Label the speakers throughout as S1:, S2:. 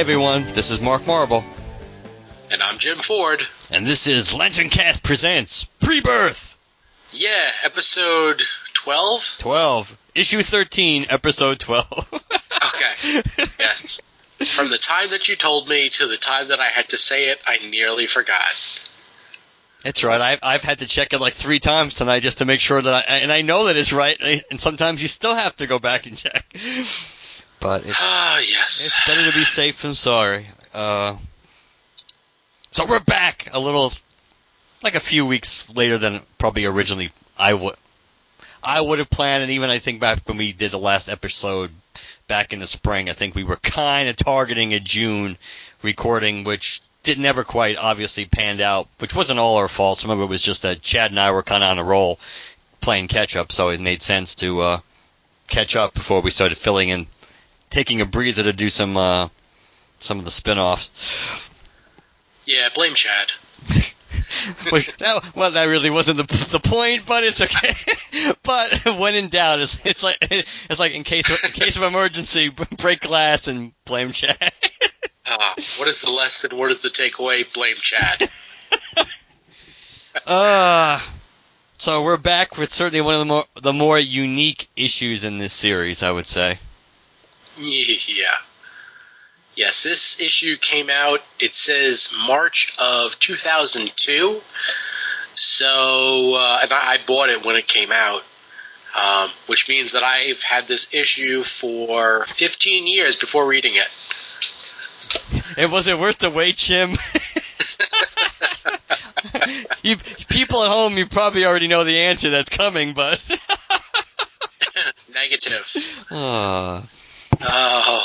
S1: everyone, this is Mark Marble,
S2: And I'm Jim Ford.
S1: and this is LanternCast Presents Pre-Birth
S2: Yeah, episode 12?
S1: 12, issue 13, episode 12.
S2: Okay, yes. From the time that you told me to the time that I had to say it, I nearly forgot.
S1: That's right. I've I've had to check it like three times tonight just to make sure that I and I know that it's right. And sometimes you still have to go back and check. But it's,
S2: Ah, yes.
S1: it's better to be safe than sorry. Uh, so we're back a little, like a few weeks later than probably originally I would. I would have planned, and even I think back when we did the last episode back in the spring, I think we were kind of targeting a June recording, which did never quite obviously panned out, which wasn't all our fault. Some of it was just that Chad and I were kind of on a roll playing catch up, so it made sense to uh, catch up before we started filling in, taking a breather to do some uh, some of the spin-offs.
S2: Yeah, blame Chad.
S1: Which, that, well, that really wasn't the the point, but it's okay. but when in doubt, it's, it's like it's like in case of, in case of emergency, break glass and blame Chad.
S2: Ah, what is the lesson? What is the takeaway? Blame Chad.
S1: Uh so we're back with certainly one of the more the more unique issues in this series, I would say.
S2: Yeah. Yes, this issue came out, it says March of 2002. So, uh, and I, I bought it when it came out, um, which means that I've had this issue for 15 years before reading it.
S1: And was it worth the wait, Jim? you people at home, you probably already know the answer that's coming, but
S2: Negative.
S1: uh,
S2: Oh,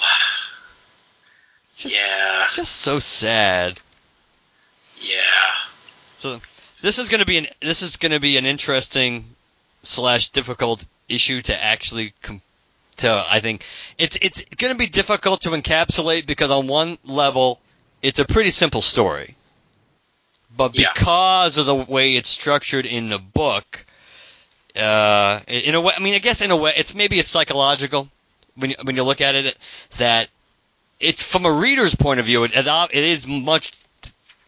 S1: just,
S2: yeah,
S1: just so sad.
S2: yeah.
S1: So this is going to be an this is going to be an interesting slash difficult issue to actually com- to I think it's it's going to be difficult to encapsulate because on one level it's a pretty simple story, but
S2: Yeah.
S1: because of the way it's structured in the book, uh, in a way, I mean, I guess in a way, it's maybe it's psychological when you, when you look at it that it's from a reader's point of view, it, it is much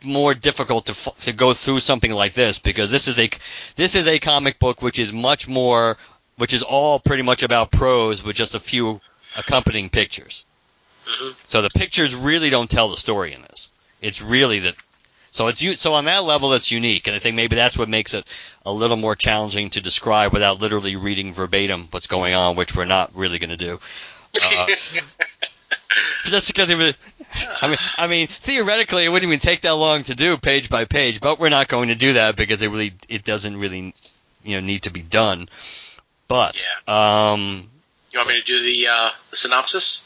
S1: more difficult to to go through something like this because this is a this is a comic book which is much more which is all pretty much about prose with just a few accompanying pictures.
S2: hmm
S1: So the pictures really don't tell the story in this. It's really that. So it's so on that level it's unique, and I think maybe that's what makes it a little more challenging to describe without literally reading verbatim what's going on, which we're not really going to do. Uh, just because it was, I mean, I mean, theoretically, it wouldn't even take that long to do page by page, but we're not going to do that because it really, it doesn't really, you know, need to be done. But, um,
S2: You want me to do the, uh, the synopsis?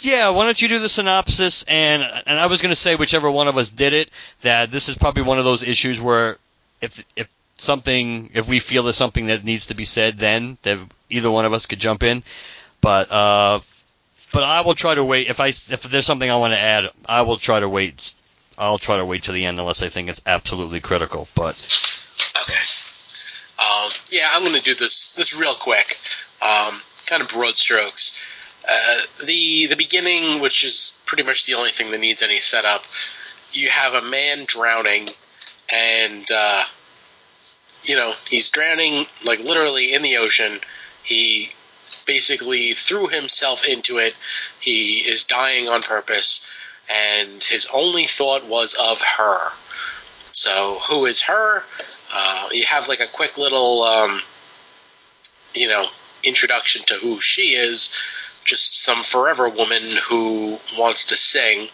S1: Yeah, why don't you do the synopsis? And and I was going to say whichever one of us did it, that this is probably one of those issues where if if something if we feel there's something that needs to be said, then that either one of us could jump in. But uh, but I will try to wait if I if there's something I want to add, I will try to wait. I'll try to wait to the end unless I think it's absolutely critical. But
S2: Okay. Um, yeah, I'm going to do this this real quick. Um, kind of broad strokes. Uh, the the beginning, which is pretty much the only thing that needs any setup. You have a man drowning, and uh, you know he's drowning like literally in the ocean. He basically threw himself into it. He is dying on purpose, and his only thought was of her. So who is her? Uh, you have like a quick little, um, you know, introduction to who she is, just some forever woman who wants to sing,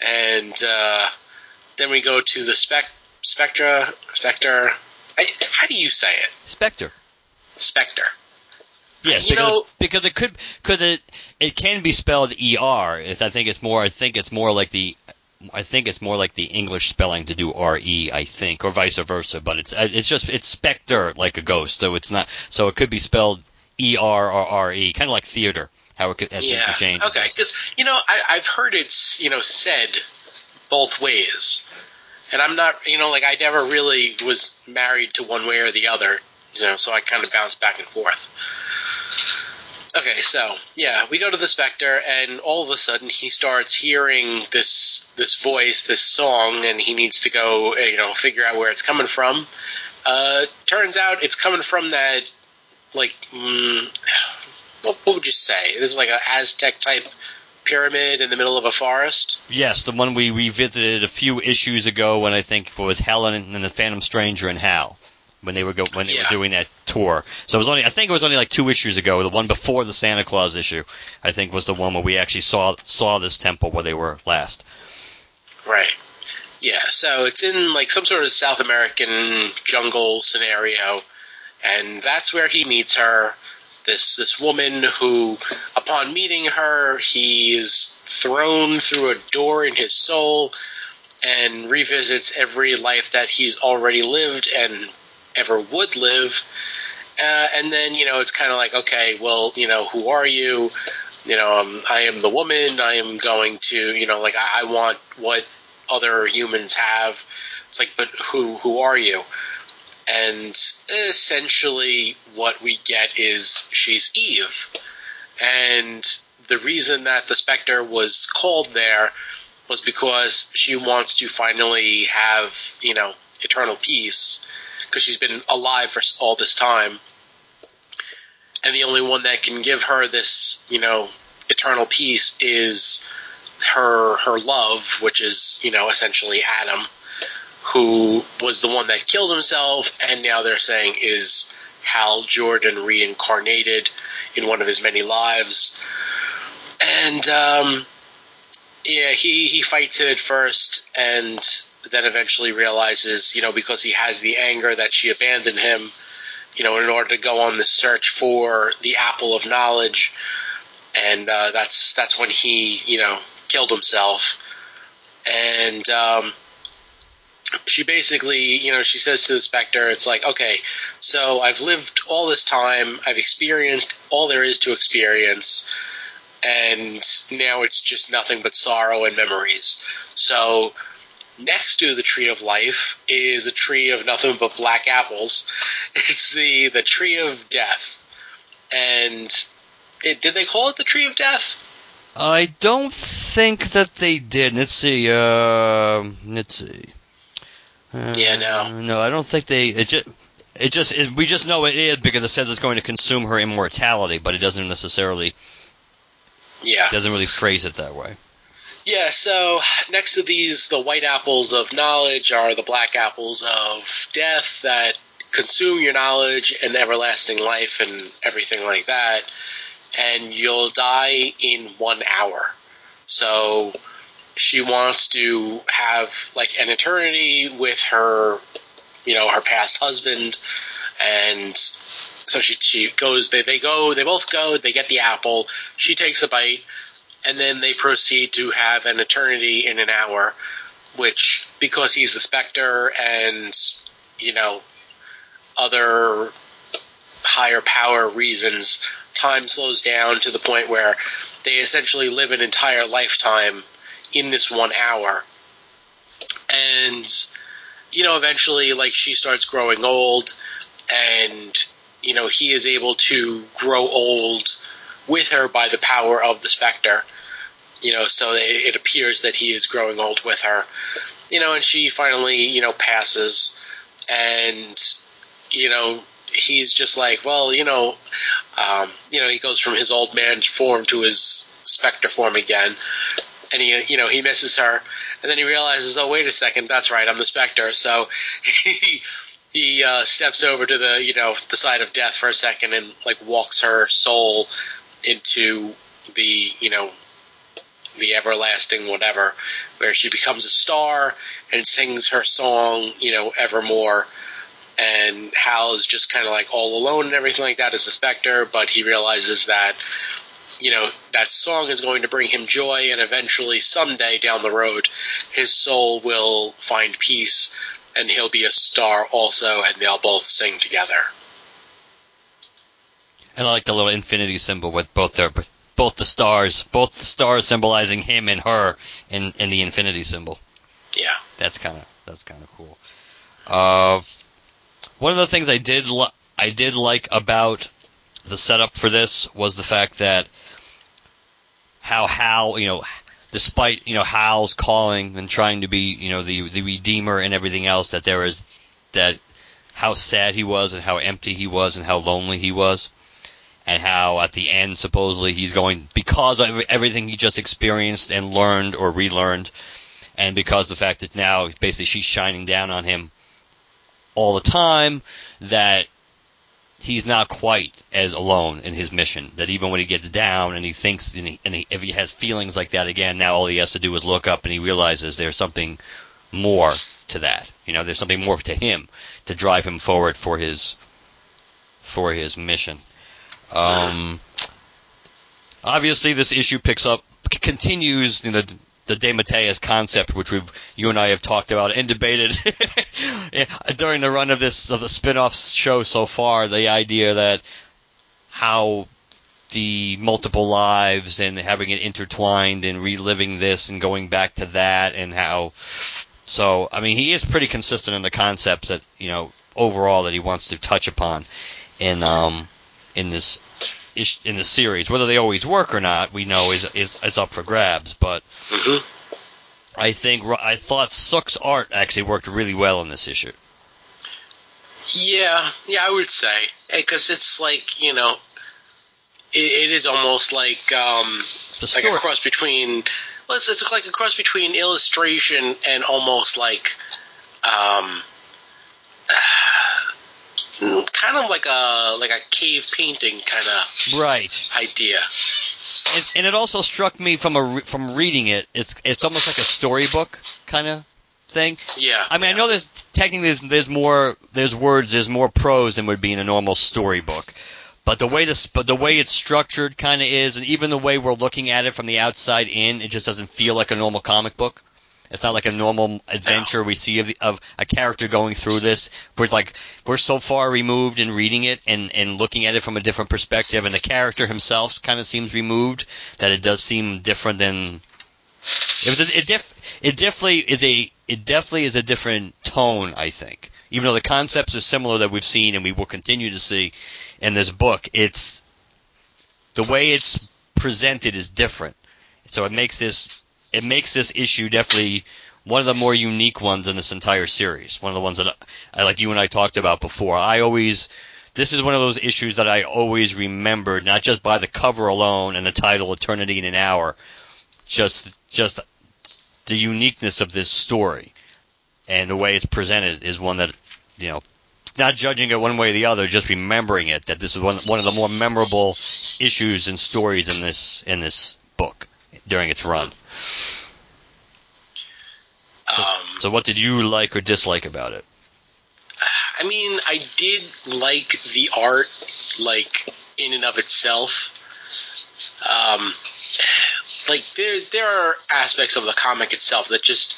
S2: and uh, then we go to the spec Spectra Spectre. I, how do you say it?
S1: Spectre.
S2: Spectre.
S1: Yes,
S2: You
S1: because,
S2: know-
S1: because it could because it it can be spelled er. It's, I think it's more. I think it's more like the. I think it's more like the English spelling to do re. I think, or vice versa. But it's uh, it's just it's specter like a ghost. So it's not. So it could be spelled er or re, kind of like theater. How it could that's
S2: yeah. Okay, because you know I, I've heard it's you know said both ways, and I'm not you know like I never really was married to one way or the other, you know, so I kind of bounce back and forth. Okay, so yeah, we go to the Spectre, and all of a sudden he starts hearing this this voice, this song, and he needs to go, uh, you know, figure out where it's coming from. Uh, turns out it's coming from that, like, mm, what, would you say? This is like an Aztec type pyramid in the middle of a forest.
S1: Yes, the one we revisited a few issues ago when I think it was Helen and the Phantom Stranger and Hal when they were go when they
S2: Yeah.
S1: were doing that tour. So it was only I think it was only like two issues ago. The one before the Santa Claus issue, I think, was the one where we actually saw saw this temple where they were last.
S2: Right. Yeah, so it's in like some sort of South American jungle scenario, and that's where he meets her. This this woman who, upon meeting her, he is thrown through a door in his soul, and revisits every life that he's already lived and ever would live. Uh, and then you know it's kind of like okay, well you know who are you? You know um, I am the woman. I am going to you know like I, I want what other humans have. It's like, but who who are you? And essentially, what we get is she's Eve, and the reason that the Spectre was called there was because she wants to finally have you know eternal peace because she's been alive for all this time, and the only one that can give her this you know eternal peace is her her love, which is you know essentially Adam, who was the one that killed himself, and now they're saying is Hal Jordan reincarnated in one of his many lives, and um, yeah, he he fights it at first, and then eventually realizes you know because he has the anger that she abandoned him. You know, in order to go on the search for the apple of knowledge, and uh, that's that's when he you know killed himself and um, she basically you know she says to the specter it's like okay so i've lived all this time i've experienced all there is to experience and now it's just nothing but sorrow and memories so next to the tree of life is a tree of nothing but black apples it's the the tree of death and it, did they call it the tree of death
S1: I don't think that they did. Let's see. Uh, let's see. Uh,
S2: Yeah, no.
S1: No, I don't think they. It just. It just it, we just know it is because it says it's going to consume her immortality, but it doesn't necessarily
S2: yeah
S1: doesn't really phrase it that way.
S2: Yeah, so next to these, the white apples of knowledge are the black apples of death that consume your knowledge and everlasting life and everything like that. And you'll die in one hour. So she wants to have like an eternity with her, you know, her past husband. And so she, she goes, they, they go, they both go, they get the apple. She takes a bite and then they proceed to have an eternity in an hour, which because he's the Spectre and you know other higher power reasons, time slows down to the point where they essentially live an entire lifetime in this one hour, and you know eventually like she starts growing old, and you know he is able to grow old with her by the power of the Spectre. You know, so it, it appears that he is growing old with her. You know, and she finally, you know, passes, and you know, he's just like, well, you know, um, you know, he goes from his old man form to his Spectre form again, and he, you know, he misses her, and then he realizes, oh, wait a second, that's right, I'm the Spectre. So he he uh, steps over to the, you know, the side of death for a second and like walks her soul into the you know the everlasting whatever, where she becomes a star and sings her song, you know, evermore. And Hal is just kind of like all alone and everything like that as the Spectre, but he realizes that, you know, that song is going to bring him joy, and eventually, someday down the road, his soul will find peace, and he'll be a star also, and they'll both sing together.
S1: And I like the little infinity symbol with both their both the stars, both the stars symbolizing him and her in in the infinity symbol.
S2: Yeah.
S1: That's kind of that's kind of cool. Uh, one of the things I did li- I did like about the setup for this was the fact that how Hal, you know, despite you know Hal's calling and trying to be you know the the redeemer and everything else, that there is that how sad he was and how empty he was and how lonely he was. And how at the end supposedly he's going because of everything he just experienced and learned or relearned, and because the fact that now basically she's shining down on him all the time that he's not quite as alone in his mission. That even when he gets down and he thinks, and, he, and he, if he has feelings like that again, now all he has to do is look up and he realizes there's something more to that. You know, there's something more to him to drive him forward for his for his mission. Um, obviously, this issue picks up, continues you know, the the DeMatteis concept, which we've you and I have talked about and debated during the run of this of the spin-off show so far. The idea that how the multiple lives and having it intertwined and reliving this and going back to that and how so I mean he is pretty consistent in the concepts that you know overall that he wants to touch upon in um in this in the series. Whether they always work or not, we know is is, is up for grabs. But
S2: Mhm.
S1: I think I thought Sook's art actually worked really well in this issue.
S2: Yeah, yeah, I would say because it's like you know, it, it is almost like um,
S1: The
S2: like a cross between. Well, it's, it's like a cross between illustration and almost like, um, kind of like a like a cave painting kind of
S1: right?
S2: idea.
S1: And, and it also struck me from a re- from reading it. It's it's almost like a storybook kind of thing.
S2: Yeah.
S1: I mean, I know there's technically there's, there's more there's words there's more prose than would be in a normal storybook, but the way this but the way it's structured kind of is, and even the way we're looking at it from the outside in, it just doesn't feel like a normal comic book. It's not like a normal adventure we see of, the, of a character going through this. We're like we're so far removed in reading it and, and looking at it from a different perspective, and the character himself kind of seems removed. That it does seem different than it was. A, it def, it definitely is a it definitely is a different tone. I think, even though the concepts are similar that we've seen and we will continue to see in this book, it's the way it's presented is different. So it makes this it makes this issue definitely one of the more unique ones in this entire series. One of the ones that I like you and I talked about before. I always this is one of those issues that I always remembered, not just by the cover alone and the title "Eternity in an Hour," just just the uniqueness of this story and the way it's presented is one that you know not judging it one way or the other just remembering it that this is one, one of the more memorable issues and stories in this in this book during its run so,
S2: Um,
S1: so what did you like or dislike about it
S2: I mean, I did like the art, like in and of itself. Um, like there, there are aspects of the comic itself that just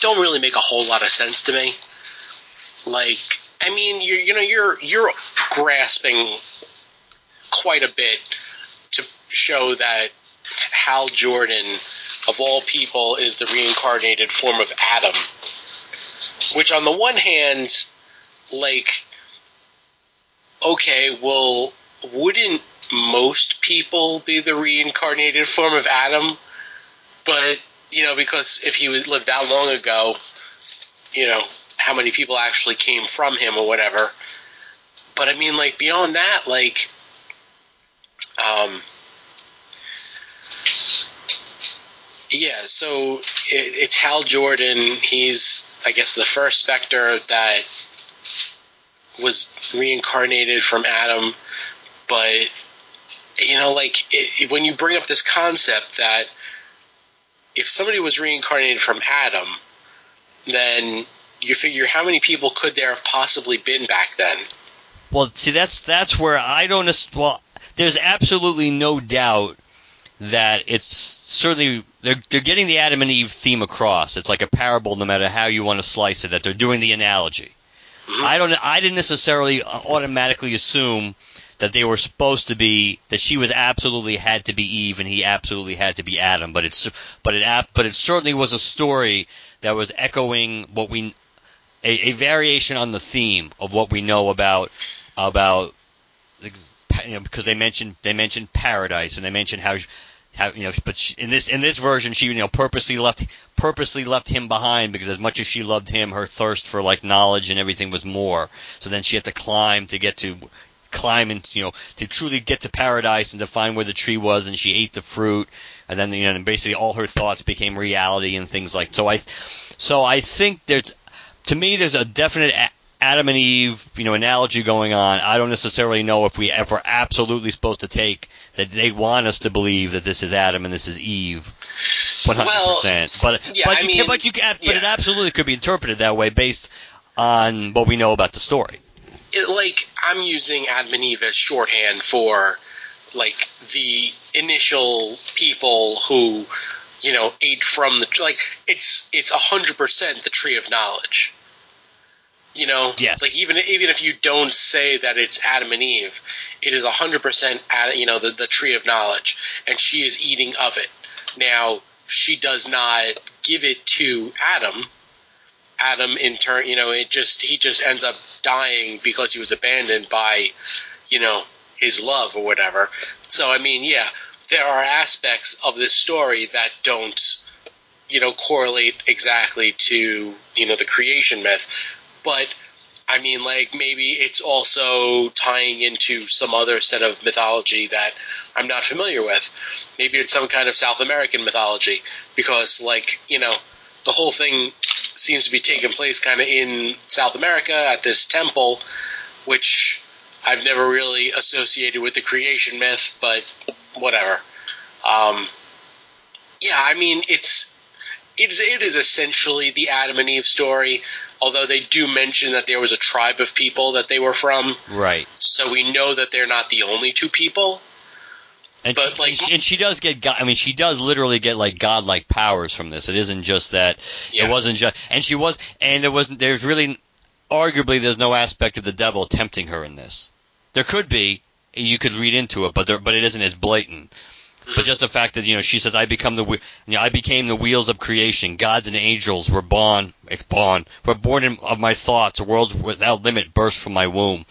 S2: don't really make a whole lot of sense to me. Like, I mean, you're, you know, you're you're grasping quite a bit to show that Hal Jordan, of all people, is the reincarnated form of Adam. Which, on the one hand, like, okay, well, wouldn't most people be the reincarnated form of Adam? But, you know, because if he was lived that long ago, you know, how many people actually came from him or whatever. But I mean, like, beyond that, like, um, yeah, so it, it's Hal Jordan. He's, I guess, the first Spectre that was reincarnated from Adam, but you know, like it, when you bring up this concept that if somebody was reincarnated from Adam, then you figure how many people could there have possibly been back then?
S1: Well, see, that's that's where I don't. Well, there's absolutely no doubt that it's certainly they're they're getting the Adam and Eve theme across. It's like a parable, no matter how you want to slice it. That they're doing the analogy. Mm-hmm. I don't. I didn't necessarily automatically assume that they were supposed to be that she was absolutely had to be Eve and he absolutely had to be Adam. But it's but it but it certainly was a story that was echoing what we a, a variation on the theme of what we know about about you know, because they mentioned they mentioned paradise and they mentioned how how you know but she, in this in this version she you know purposely left purposely left him behind because as much as she loved him her thirst for like knowledge and everything was more. So then she had to climb to get to climb and you know to truly get to paradise and to find where the tree was and she ate the fruit. And then you know and basically all her thoughts became reality and things like so I so I think there's to me there's a definite Adam and Eve, you know, analogy going on. I don't necessarily know if we ever absolutely supposed to take that they want us to believe that this is Adam and this is Eve, one hundred percent. But
S2: yeah,
S1: but
S2: you mean, can,
S1: but you can, but yeah. it absolutely could be interpreted that way based on what we know about the story.
S2: It, like I'm using Adam and Eve as shorthand for like the initial people who you know ate from the like it's it's a hundred percent the tree of knowledge you know,
S1: yes.
S2: like even even if you don't say that it's Adam and Eve, it is hundred percent uh, you know the the tree of knowledge, and she is eating of it. Now she does not give it to Adam. Adam in turn, you know, it just he just ends up dying because he was abandoned by, you know, his love or whatever. So I mean, yeah, there are aspects of this story that don't you know correlate exactly to you know the creation myth but I mean, like maybe it's also tying into some other set of mythology that I'm not familiar with. Maybe it's some kind of South American mythology because, like, you know, the whole thing seems to be taking place kind of in South America at this temple, which I've never really associated with the creation myth, but whatever. Um, yeah, I mean, it's it is, it is essentially the Adam and Eve story although they do mention that there was a tribe of people that they were from.
S1: Right.
S2: So we know that they're not the only two people.
S1: And but she, like, and she does get, God, I mean, she does literally get like godlike powers from this. It isn't just that. Yeah. It wasn't just, and she was, and there wasn't. There's really, arguably, there's no aspect of the devil tempting her in this. There could be, you could read into it, but there, but it isn't as blatant. But just the fact that you know she says, "I become the you know, I became the wheels of creation. Gods and angels were born, eh, born, were born in, of my thoughts. Worlds without limit burst from my womb."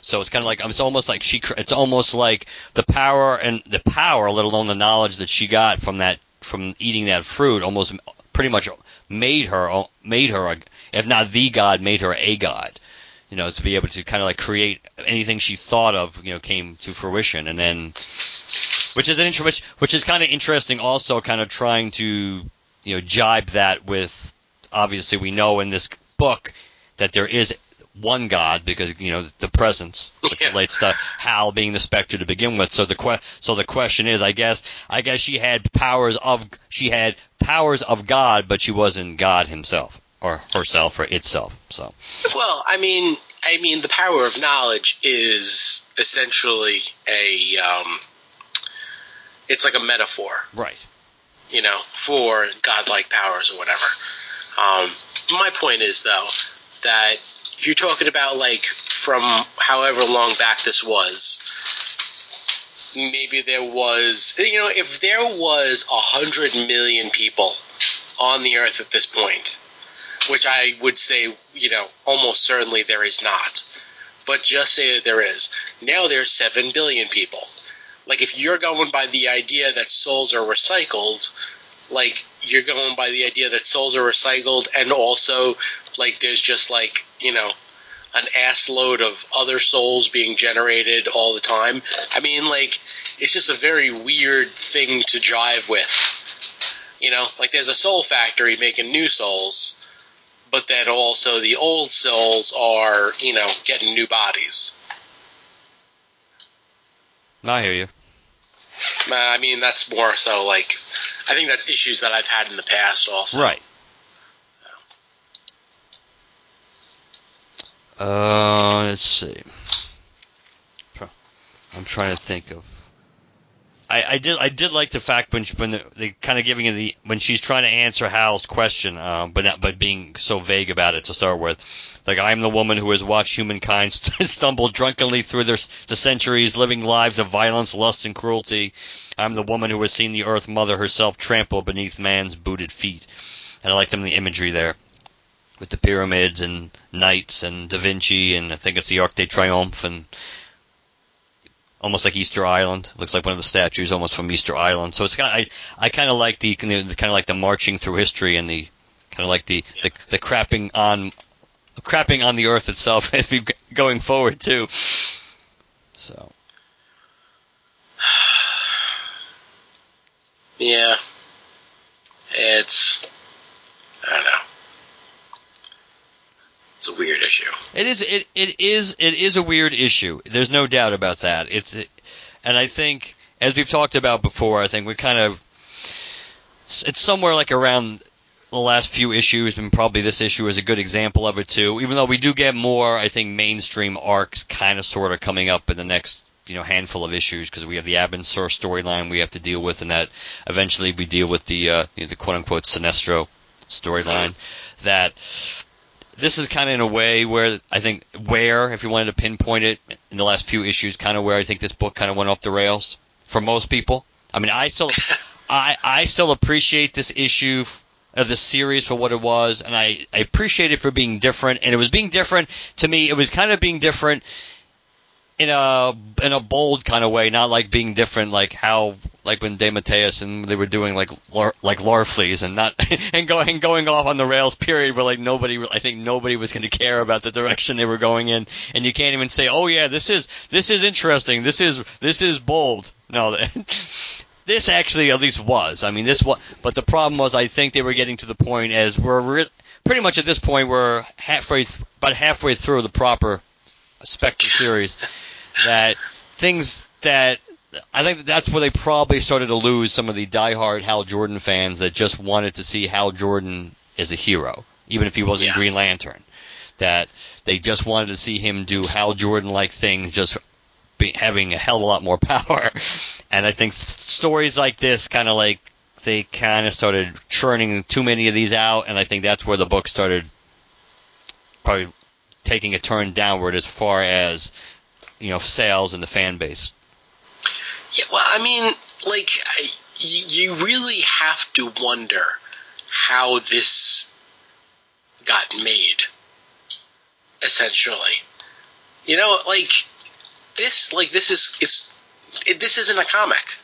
S1: So it's kind of like it's almost like she. It's almost like the power and the power, let alone the knowledge that she got from that from eating that fruit, almost pretty much made her uh, made her, if not the god, made her a god you know, to be able to kind of like create anything she thought of, you know, came to fruition, and then which is an inter- which, which is kind of interesting. Also, kind of trying to you know jibe that with obviously we know in this book that there is one God because you know the presence, which yeah. relates to Hal being the Spectre to begin with. So the que- so the question is, I guess, I guess she had powers of she had powers of God, but she wasn't God himself or herself or itself. So
S2: well, I mean, I mean, the power of knowledge is essentially a um, it's like a metaphor,
S1: right?
S2: You know, for godlike powers or whatever. Um, my point is though that you're talking about like from however long back this was. Maybe there was, you know, if there was a hundred million people on the earth at this point, which I would say, you know, almost certainly there is not. But just say that there is. Now there's 7 billion people like if you're going by the idea that souls are recycled, like you're going by the idea that souls are recycled and also like there's just like, you know, an ass load of other souls being generated all the time. I mean, like, it's just a very weird thing to jive with. You know, like there's a soul factory making new souls, but then also the old souls are, you know, getting new bodies.
S1: I hear you.
S2: Uh, I mean, that's more so like I think that's issues that I've had in the past also.
S1: Right. Uh, let's see. I'm trying to think of. I, I did I did like the fact when she, when the, they kind of giving the when she's trying to answer Hal's question, um, but not, but being so vague about it to start with. Like I am the woman who has watched humankind stumble drunkenly through their, the centuries, living lives of violence, lust, and cruelty. I'm the woman who has seen the Earth Mother herself trample beneath man's booted feet. And I like them the imagery there with the pyramids and knights and Da Vinci and I think it's the Arc de Triomphe and almost like Easter Island. Looks like one of the statues almost from Easter Island. So it's kind of, I I kind of like the kind of like the marching through history and the kind of like the, the the crapping on crapping on the earth itself as we going forward too. So.
S2: Yeah. It's I don't know. It's a weird issue.
S1: It is. It, it is. It is a weird issue. There's no doubt about that. It's, and I think as we've talked about before, I think we kind of it's somewhere like around the last few issues, and probably this issue is a good example of it too. Even though we do get more, I think mainstream arcs kind of sort of coming up in the next you know handful of issues because we have the Abin Sur storyline we have to deal with, and that eventually we deal with the uh, you know, the quote unquote Sinestro storyline. That this is kind of in a way where I think where, if you wanted to pinpoint it in the last few issues, kind of where I think this book kind of went off the rails for most people. I mean, I still, I, I still appreciate this issue of the series for what it was, and I, I appreciate it for being different. And it was being different to me. It was kind of being different in a in a bold kind of way, not like being different, like how like when DeMatteis and they were doing like Lar, like Larfleeze and not and going going off on the rails. Period. Where like nobody, I think nobody was going to care about the direction they were going in, and you can't even say, oh yeah, this is this is interesting. This is this is bold. No. this actually at least was. I mean, this was, but the problem was, I think they were getting to the point as we're re- pretty much at this point, we're halfway, th- about halfway through the proper Spectre series, that things that I think that's where they probably started to lose some of the diehard Hal Jordan fans that just wanted to see Hal Jordan as a hero, even if he wasn't
S2: Yeah.
S1: Green Lantern. That they just wanted to see him do Hal Jordan like things, just be, having a hell of a lot more power. And I think stories like this kind of like they kind of started churning too many of these out, and I think that's where the book started probably taking a turn downward as far as you know sales and the fan base.
S2: Yeah, well, I mean, like, I, you, you really have to wonder how this got made, essentially. You know, like, this, like, this is, it's, it, this isn't a comic.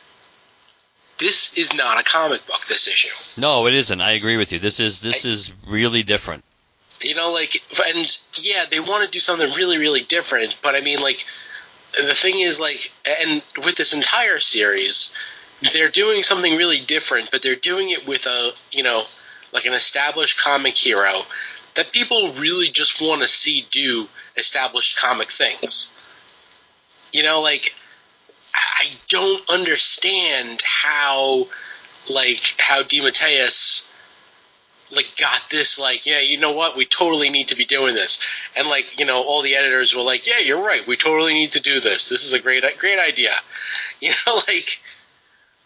S2: This is not a comic book, this issue.
S1: No, it isn't. I agree with you. This is this is really different.
S2: You know, like, and yeah, they want to do something really, really different, but I mean, like, the thing is, like, and with this entire series, they're doing something really different, but they're doing it with a, you know, like an established comic hero that people really just want to see do established comic things. You know, like, I don't understand how, like, how DeMatteis like got this like yeah you know what? We totally need to be doing this. And like you know all the editors were like yeah you're right. We totally need to do this. This is a great great idea. You know like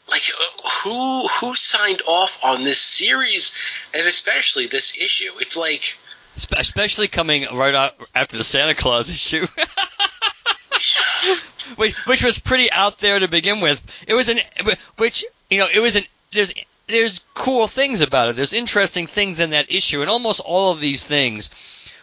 S2: like uh, who who signed off on this series and especially this issue? It's like
S1: Especially coming right out after the Santa Claus issue, which, which was pretty out there to begin with. It was an which you know it was an there's there's cool things about it. There's interesting things in that issue, and almost all of these things,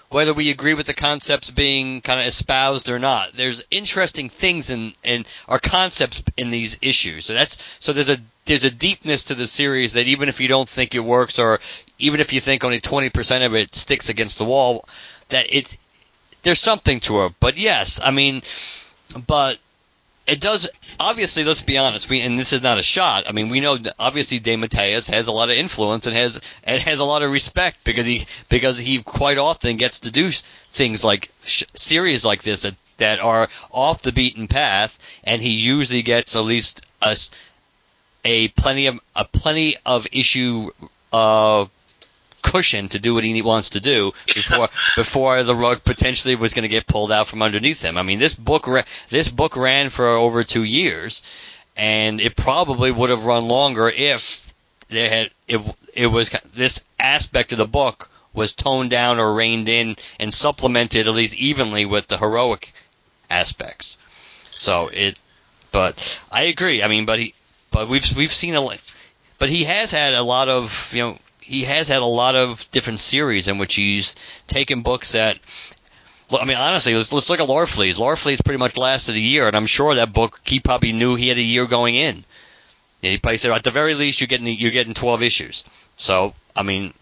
S1: whether we agree with the concepts being kind of espoused or not, there's interesting things in in our concepts in these issues. So that's so there's a there's a deepness to the series that even if you don't think it works, or even if you think only 20% of it sticks against the wall, that it there's something to it. But yes, I mean, but it does obviously. Let's be honest. We and this is not a shot. I mean, we know obviously obviously DeMatteis has a lot of influence and has and has a lot of respect because he because he quite often gets to do things like sh- series like this that that are off the beaten path, and he usually gets at least a a plenty of a plenty of issue uh, cushion to do what he wants to do before before the rug potentially was going to get pulled out from underneath him. I mean, this book ra- this book ran for over two years, and it probably would have run longer if there had it it was this aspect of the book was toned down or reined in and supplemented at least evenly with the heroic aspects. So it, but I agree. I mean, but he, but we've we've seen a, but he has had a lot of you know he has had a lot of different series in which he's taken books that. I mean, honestly, let's, let's look at Larfleeze. Larfleeze pretty much lasted a year, and I'm sure that book he probably knew he had a year going in. Yeah, he probably said at the very least you're getting you're getting 12 issues. So I mean,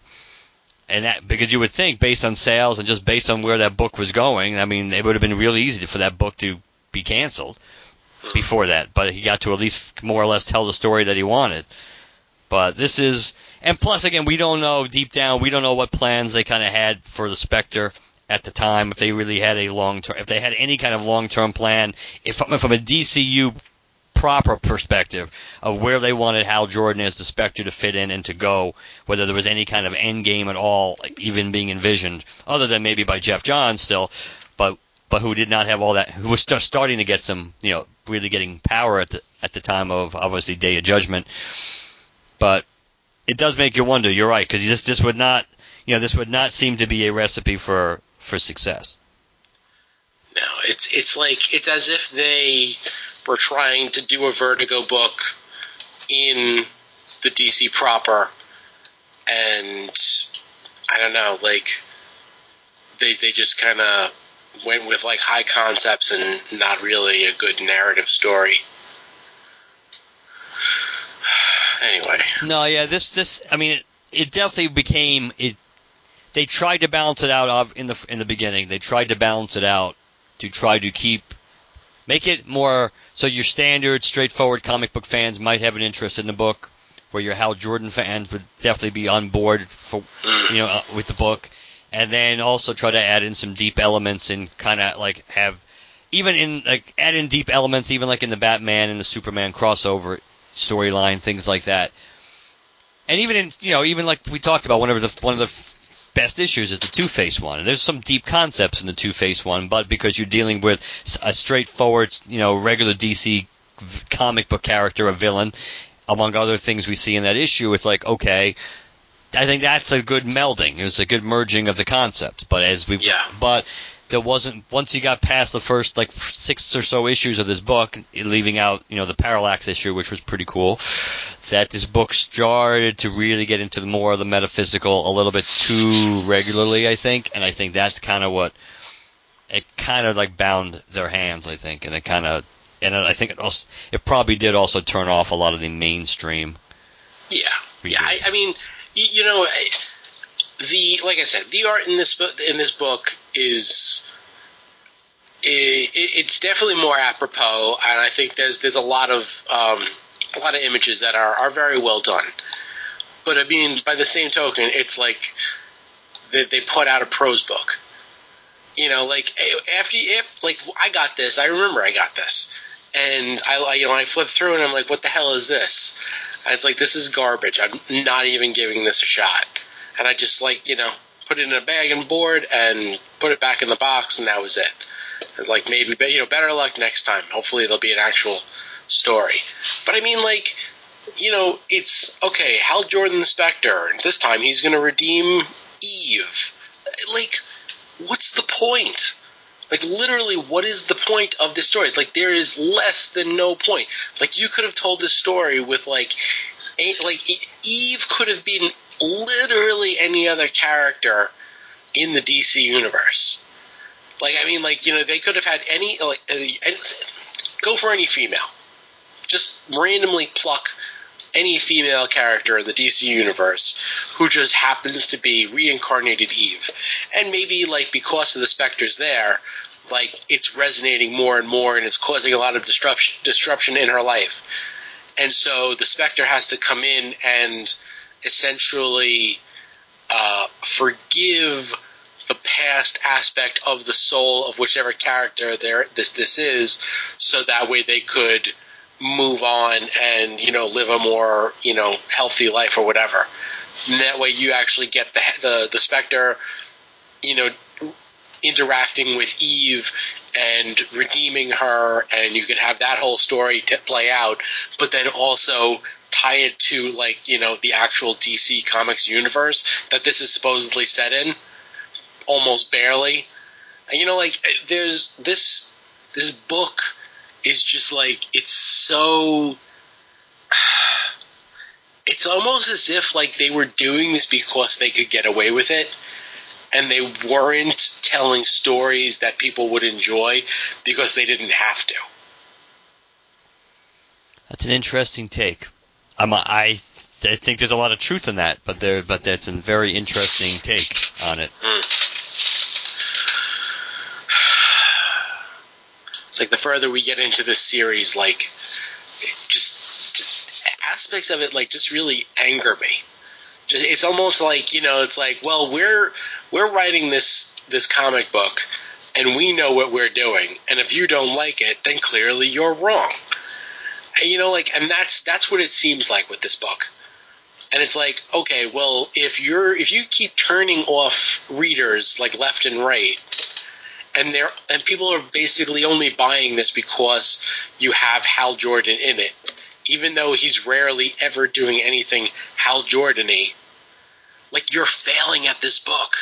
S1: and that because you would think based on sales and just based on where that book was going, I mean, it would have been really easy for that book to be canceled hmm. before that. But he got to at least more or less tell the story that he wanted. But this is, and plus again, we don't know deep down, we don't know what plans they kind of had for the Spectre at the time. If they really had a long term, if they had any kind of long term plan, if from a DCU proper perspective of where they wanted Hal Jordan as the Spectre to fit in and to go, whether there was any kind of end game at all even being envisioned, other than maybe by Geoff Johns still, but but who did not have all that, who was just starting to get some, you know, really getting power at the at the time of obviously Day of Judgment, but it does make you wonder. You're right because this this would not, you know, this would not seem to be a recipe for for success.
S2: No, it's it's like it's as if they were trying to do a Vertigo book in the DC proper, and I don't know, like they they just kind of went with like high concepts and not really a good narrative story. Anyway,
S1: no, yeah, this this I mean it, it definitely became it. They tried to balance it out of in the in the beginning. They tried to balance it out to try to keep make it more so your standard straightforward comic book fans might have an interest in the book where your Hal Jordan fans would definitely be on board for you know uh, with the book and then also try to add in some deep elements and kind of like have even in like add in deep elements even like in the Batman and the Superman crossover storyline things like that and even in you know even like we talked about one of the one of the best issues is the Two Face one. And there's some deep concepts in the Two Face one, but because you're dealing with a straightforward, you know, regular DC comic book character, a villain, among other things we see in that issue, it's like okay. I think that's a good melding. It was a good merging of the concepts. But as we,
S2: yeah.
S1: but there wasn't once you got past the first like six or so issues of this book, leaving out you know the parallax issue, which was pretty cool. That this book started to really get into the more of the metaphysical a little bit too regularly, I think, and I think that's kind of what it kind of like bound their hands, I think, and it kind of and I think it also it probably did also turn off a lot of the mainstream.
S2: Yeah, readers. yeah. I, I mean, you, you know. I, the like I said, the art in this book in this book is it, it's definitely more apropos, and I think there's there's a lot of um, a lot of images that are are very well done. But I mean, by the same token, it's like they, they put out a prose book. You know, like after you, like I got this, I remember I got this, and I you know I flip through and I'm like, what the hell is this? And it's like this is garbage. I'm not even giving this a shot and I just like you know put it in a bag and board and put it back in the box, and that was it. And like maybe you know better luck next time. Hopefully there'll be an actual story. But I mean like you know it's okay. Hal Jordan the Spectre. This time he's going to redeem Eve. Like what's the point? Like literally, what is the point of this story? Like there is less than no point. Like you could have told this story with like, like Eve could have been literally any other character in the DC universe. Like, I mean, like, you know, they could have had any, like, uh, go for any female. Just randomly pluck any female character in the DC universe who just happens to be reincarnated Eve. And maybe, like, because of the specters there, like, it's resonating more and more and it's causing a lot of disruption, disruption in her life. And so the Spectre has to come in and essentially uh, forgive the past aspect of the soul of whichever character there this this is, so that way they could move on and you know live a more you know healthy life or whatever. And that way, you actually get the the the Spectre, you know, interacting with Eve and redeeming her, and you could have that whole story to play out. But then also tie it to like you know the actual DC Comics universe that this is supposedly set in, almost barely. And you know, like eh, there's this this book is just like it's so it's almost as if like they were doing this because they could get away with it and they weren't telling stories that people would enjoy because they didn't have to.
S1: That's an interesting take. I'm, I, I think there's a lot of truth in that, but there, but that's a very interesting take on it.
S2: Mm. It's like the further we get into this series, like just aspects of it, like just really anger me. Just it's almost like you know, it's like, well, we're we're writing this this comic book, and we know what we're doing, and if you don't like it, then clearly you're wrong. You know, like, and that's that's what it seems like with this book. And it's like, okay, well, if you're if you keep turning off readers like left and right, and they're and people are basically only buying this because you have Hal Jordan in it, even though he's rarely ever doing anything Hal Jordany. Like you're failing at this book.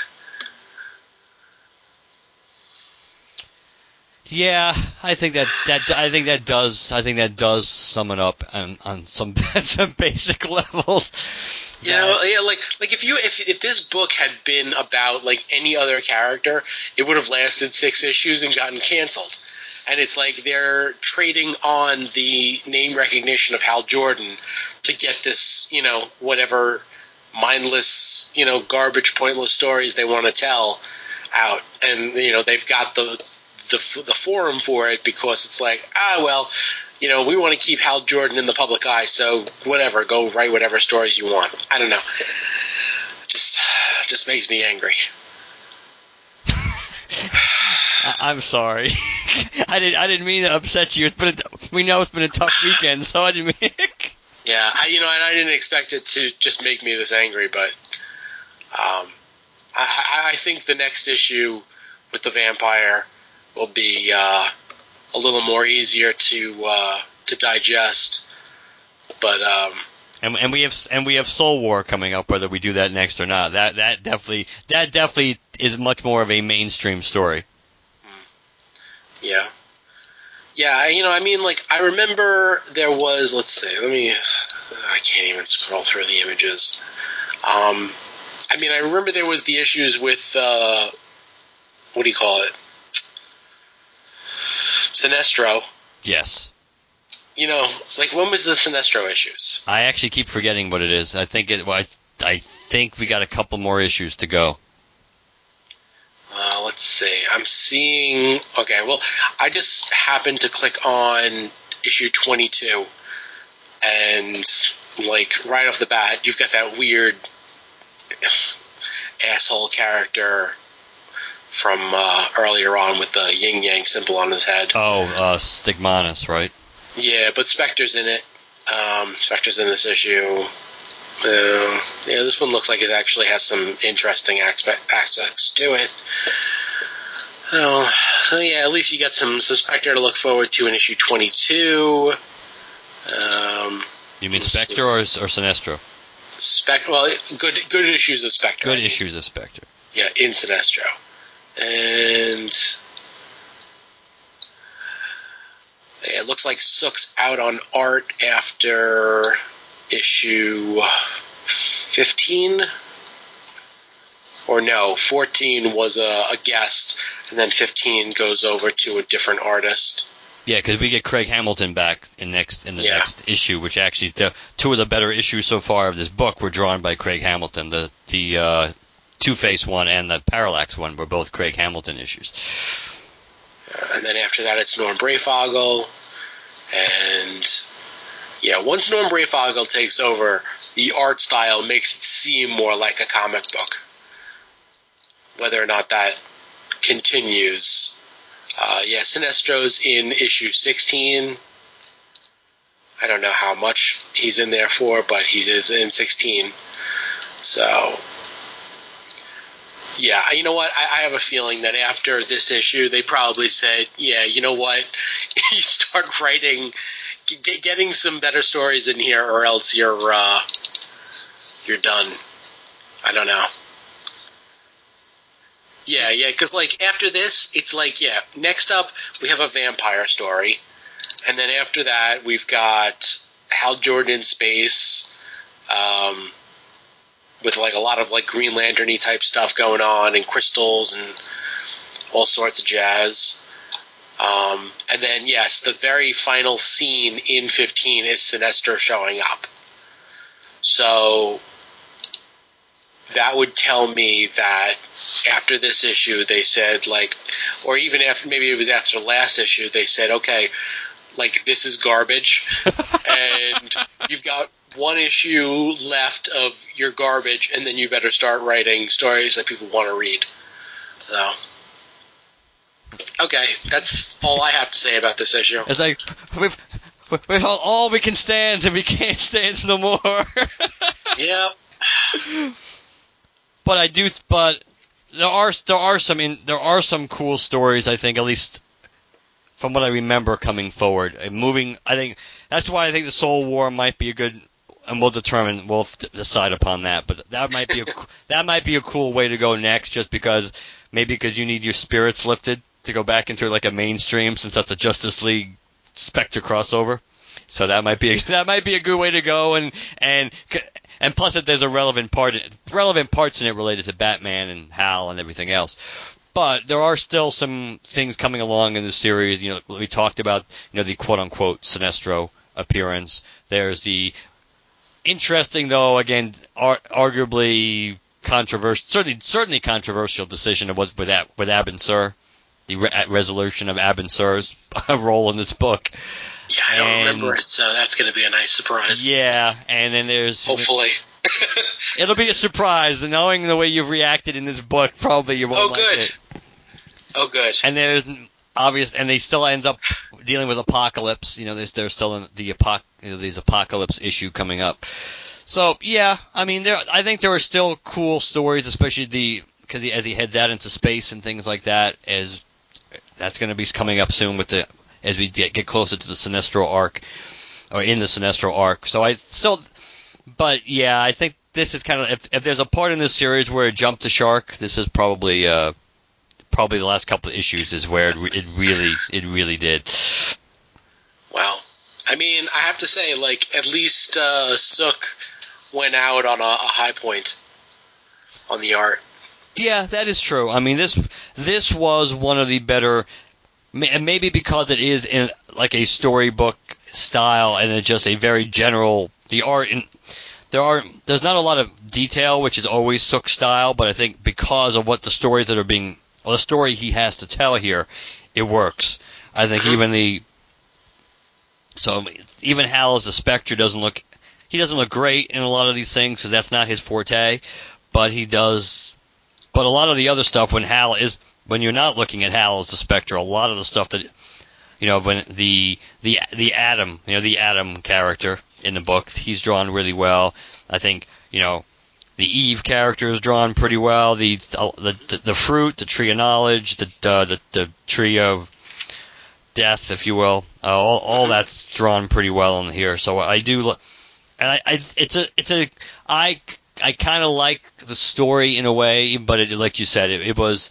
S1: Yeah, I think that that I think that does I think that does sum it up on on some some basic levels.
S2: You know, yeah, like like if you if if this book had been about like any other character, it would have lasted six issues and gotten canceled. And it's like they're trading on the name recognition of Hal Jordan to get this, you know, whatever mindless, you know, garbage, pointless stories they want to tell out. And you know, they've got the the, the forum for it because it's like, ah, well, you know, we want to keep Hal Jordan in the public eye, so whatever, go write whatever stories you want. I don't know. Just, just makes me angry.
S1: I'm sorry. I didn't. I didn't mean to upset you. It's been. A, we know it's been a tough weekend, so I didn't mean.
S2: yeah, I, you know, and I didn't expect it to just make me this angry, but um, I, I think the next issue with the vampire will be uh, a little more easier to uh, to digest. But um,
S1: and, and we have and we have Soul War coming up, whether we do that next or not. That that definitely that definitely is much more of a mainstream story.
S2: Hmm. Yeah, yeah. You know, I mean, like I remember there was. Let's see. Let me. I can't even scroll through the images. Um, I mean, I remember there was the issues with uh, what do you call it? Sinestro.
S1: Yes.
S2: You know, like when was the Sinestro issues?
S1: I actually keep forgetting what it is. I think it. Well, I, I think we got a couple more issues to go.
S2: Uh, let's see. I'm seeing. Okay, well, I just happened to click on issue 22, and like right off the bat, you've got that weird asshole character from uh, earlier on with the yin yang symbol on his head.
S1: Oh, uh, Stigmatus, right?
S2: Yeah, but Spectre's in it. Um, Spectre's in this issue. Uh, yeah, this one looks like it actually has some interesting aspect, aspects to it. Oh, so yeah, at least you got some, some Spectre to look forward to in issue 22. Um,
S1: you mean Spectre or, or Sinestro?
S2: Spectre. Well, good good issues of Spectre.
S1: Good issues of Spectre.
S2: Yeah, in Sinestro and it looks like Sook's out on art after issue 15 or no 14 was a, a, guest and then 15 goes over to a different artist
S1: yeah because we get craig hamilton back in next in the yeah. next issue which actually the two of the better issues so far of this book were drawn by craig hamilton the the uh, Two Face one and the Parallax one were both Craig Hamilton issues.
S2: And then after that, it's Norm Breyfogle. And yeah, once Norm Breyfogle takes over, the art style makes it seem more like a comic book. Whether or not that continues. Uh, yeah, Sinestro's in issue 16. I don't know how much he's in there for, but he is in 16. So, yeah, you know what? I, I have a feeling that after this issue, they probably said, yeah, you know what? you start writing, get, getting some better stories in here, or else you're uh, you're done. I don't know. Yeah, yeah, because like after this, it's like yeah. Next up, we have a vampire story, and then after that, we've got Hal Jordan in space, um, with like a lot of like Green Lanterny type stuff going on, and crystals and all sorts of jazz. Um, and then yes, the very final scene in 15 is Sinestro showing up. So that would tell me that after this issue they said like or even after maybe it was after the last issue they said okay like this is garbage and you've got one issue left of your garbage and then you better start writing stories that people want to read so okay that's all i have to say about this issue
S1: It's like we've we've all, all we can stand and we can't stand no more.
S2: yeah
S1: but I do. But there are there are some in, there are some cool stories. I think at least from what I remember coming forward, and moving. I think that's why I think the Soul War might be a good. And we'll determine. We'll f- decide upon that. But that might be a that might be a cool way to go next, just because maybe because you need your spirits lifted to go back into like a mainstream, since that's a Justice League Spectre crossover. So that might be a, that might be a good way to go, and and and plus that there's a relevant part relevant parts in it related to Batman and Hal and everything else. But there are still some things coming along in the series. You know, we talked about you know the quote unquote Sinestro appearance. There's the interesting though again ar- arguably controversial certainly certainly controversial decision it was with that with Abin Sur the re- resolution of Abin Sur's role in this book.
S2: Yeah i don't
S1: And-
S2: remember it so that's going to be a nice surprise.
S1: Yeah and then there's
S2: hopefully.
S1: It'll be a surprise, and knowing the way you've reacted in this book, probably you won't
S2: oh
S1: like
S2: good.
S1: it.
S2: oh good.
S1: And there's obvious, and they still ends up dealing with apocalypse. You know, there's there's still in the apoc, you know, these apocalypse issue coming up. So yeah, I mean, there I think there are still cool stories, especially the because as he heads out into space and things like that. As that's going to be coming up soon with the as we get, get closer to the Sinestro arc or in the Sinestro arc. So I still, but yeah, I think this is kind of if, if there's a part in this series where it jumped the shark, this is probably uh, probably the last couple of issues is where it, re- it really it really did.
S2: Well, I mean, I have to say, like, at least uh, Sook went out on a, a high point on the art.
S1: Yeah, that is true. I mean this this was one of the better, and maybe because it is in like a storybook style and it's just a very general the art in there are there's not a lot of detail which is always Sook style, but I think because of what the stories that are being the story he has to tell here, it works. I think even the so even Hal as a Spectre doesn't look he doesn't look great in a lot of these things because that's not his forte, but he does. But a lot of the other stuff when Hal is when you're not looking at Hal as a Spectre, a lot of the stuff that you know when the the the Atom you know the Atom character in the book he's drawn really well. I think you know the Eve character is drawn pretty well. The the the, the fruit, the tree of knowledge, the uh, the the tree of death, if you will, uh, all all that's drawn pretty well in here. So I do, lo- and I, I it's a it's a I I kind of like the story in a way, but it, like you said, it, it was.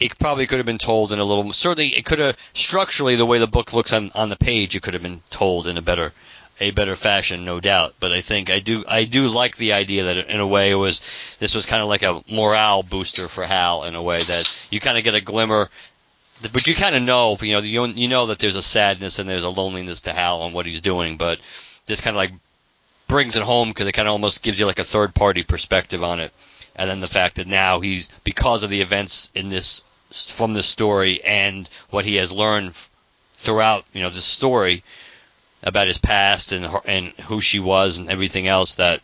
S1: It probably could have been told in a little. Certainly, it could have structurally the way the book looks on on the page. It could have been told in a better a better fashion, no doubt. But I think I do I do like the idea that in a way it was this was kind of like a morale booster for Hal in a way that you kind of get a glimmer, but you kind of know you know you you know that there's a sadness and there's a loneliness to Hal and what he's doing, but this kind of like brings it home because it kind of almost gives you like a third party perspective on it, and then the fact that now he's because of the events in this from this story and what he has learned throughout you know this story about his past and her, and who she was and everything else that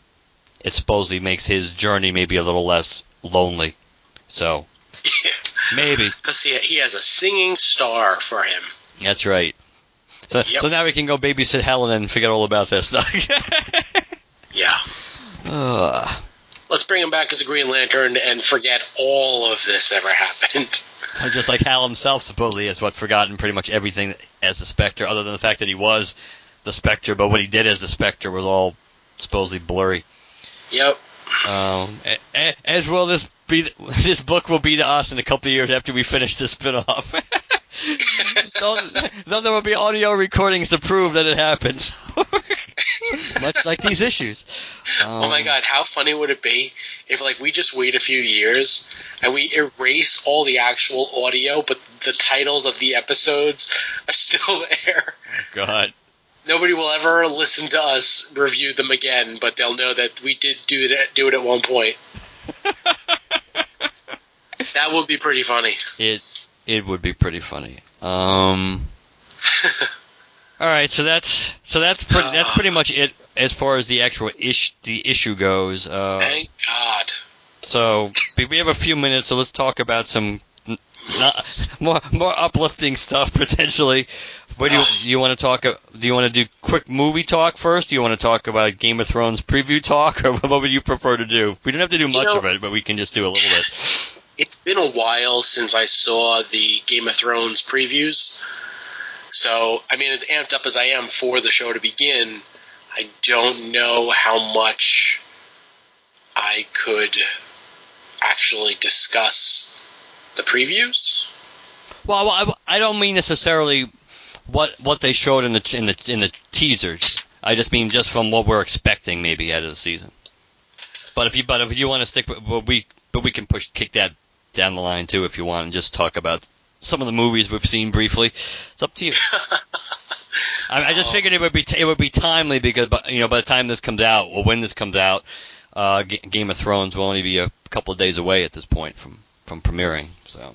S1: it supposedly makes his journey maybe a little less lonely. So maybe
S2: Because he, he has a singing star for him.
S1: that's right. So,
S2: Yep.
S1: so now we can go babysit Helen and forget all about this.
S2: Yeah.
S1: Ugh.
S2: Let's bring him back as a Green Lantern and forget all of this ever happened.
S1: So just like Hal himself supposedly has what forgotten pretty much everything as the Spectre, other than the fact that he was the Spectre, but what he did as the Spectre was all supposedly blurry.
S2: Yep.
S1: Um, a- a- as will this be, this book will be to us in a couple of years after we finish this spin-off. Though- Though there will be audio recordings to prove that it happens. Much like these issues.
S2: oh my
S1: Um,
S2: god, how funny would it be if like we just wait a few years and we erase all the actual audio, but the titles of the episodes are still there.
S1: God.
S2: Nobody will ever listen to us review them again, but they'll know that we did do it do it at one point. that would be pretty funny.
S1: It it would be pretty funny. Um. all right, so that's so that's pretty that's pretty much it as far as the actual ish the issue goes. Uh,
S2: Thank God.
S1: so we have a few minutes, so let's talk about some not, more more uplifting stuff potentially. What do you you want to talk? uh, Do you want to do quick movie talk first? Do you want to talk about Game of Thrones preview talk, or what would you prefer to do? We don't have to do much
S2: know-
S1: of it, but we can just do a little bit.
S2: It's been a while since I saw the Game of Thrones previews. So, I mean, as amped up as I am for the show to begin, I don't know how much I could actually discuss the previews.
S1: Well, I, I don't mean necessarily what what they showed in the in the in the teasers. I just mean just from what we're expecting maybe out of the season. But if you but if you want to stick, with, well, we but we can push kick that down the line too if you want and just talk about some of the movies we've seen briefly. It's up to you. I, I just
S2: Oh.
S1: figured it would be it would be timely because by, you know by the time this comes out or when this comes out, uh, Ga- Game of Thrones will only be a couple of days away at this point from from premiering. So.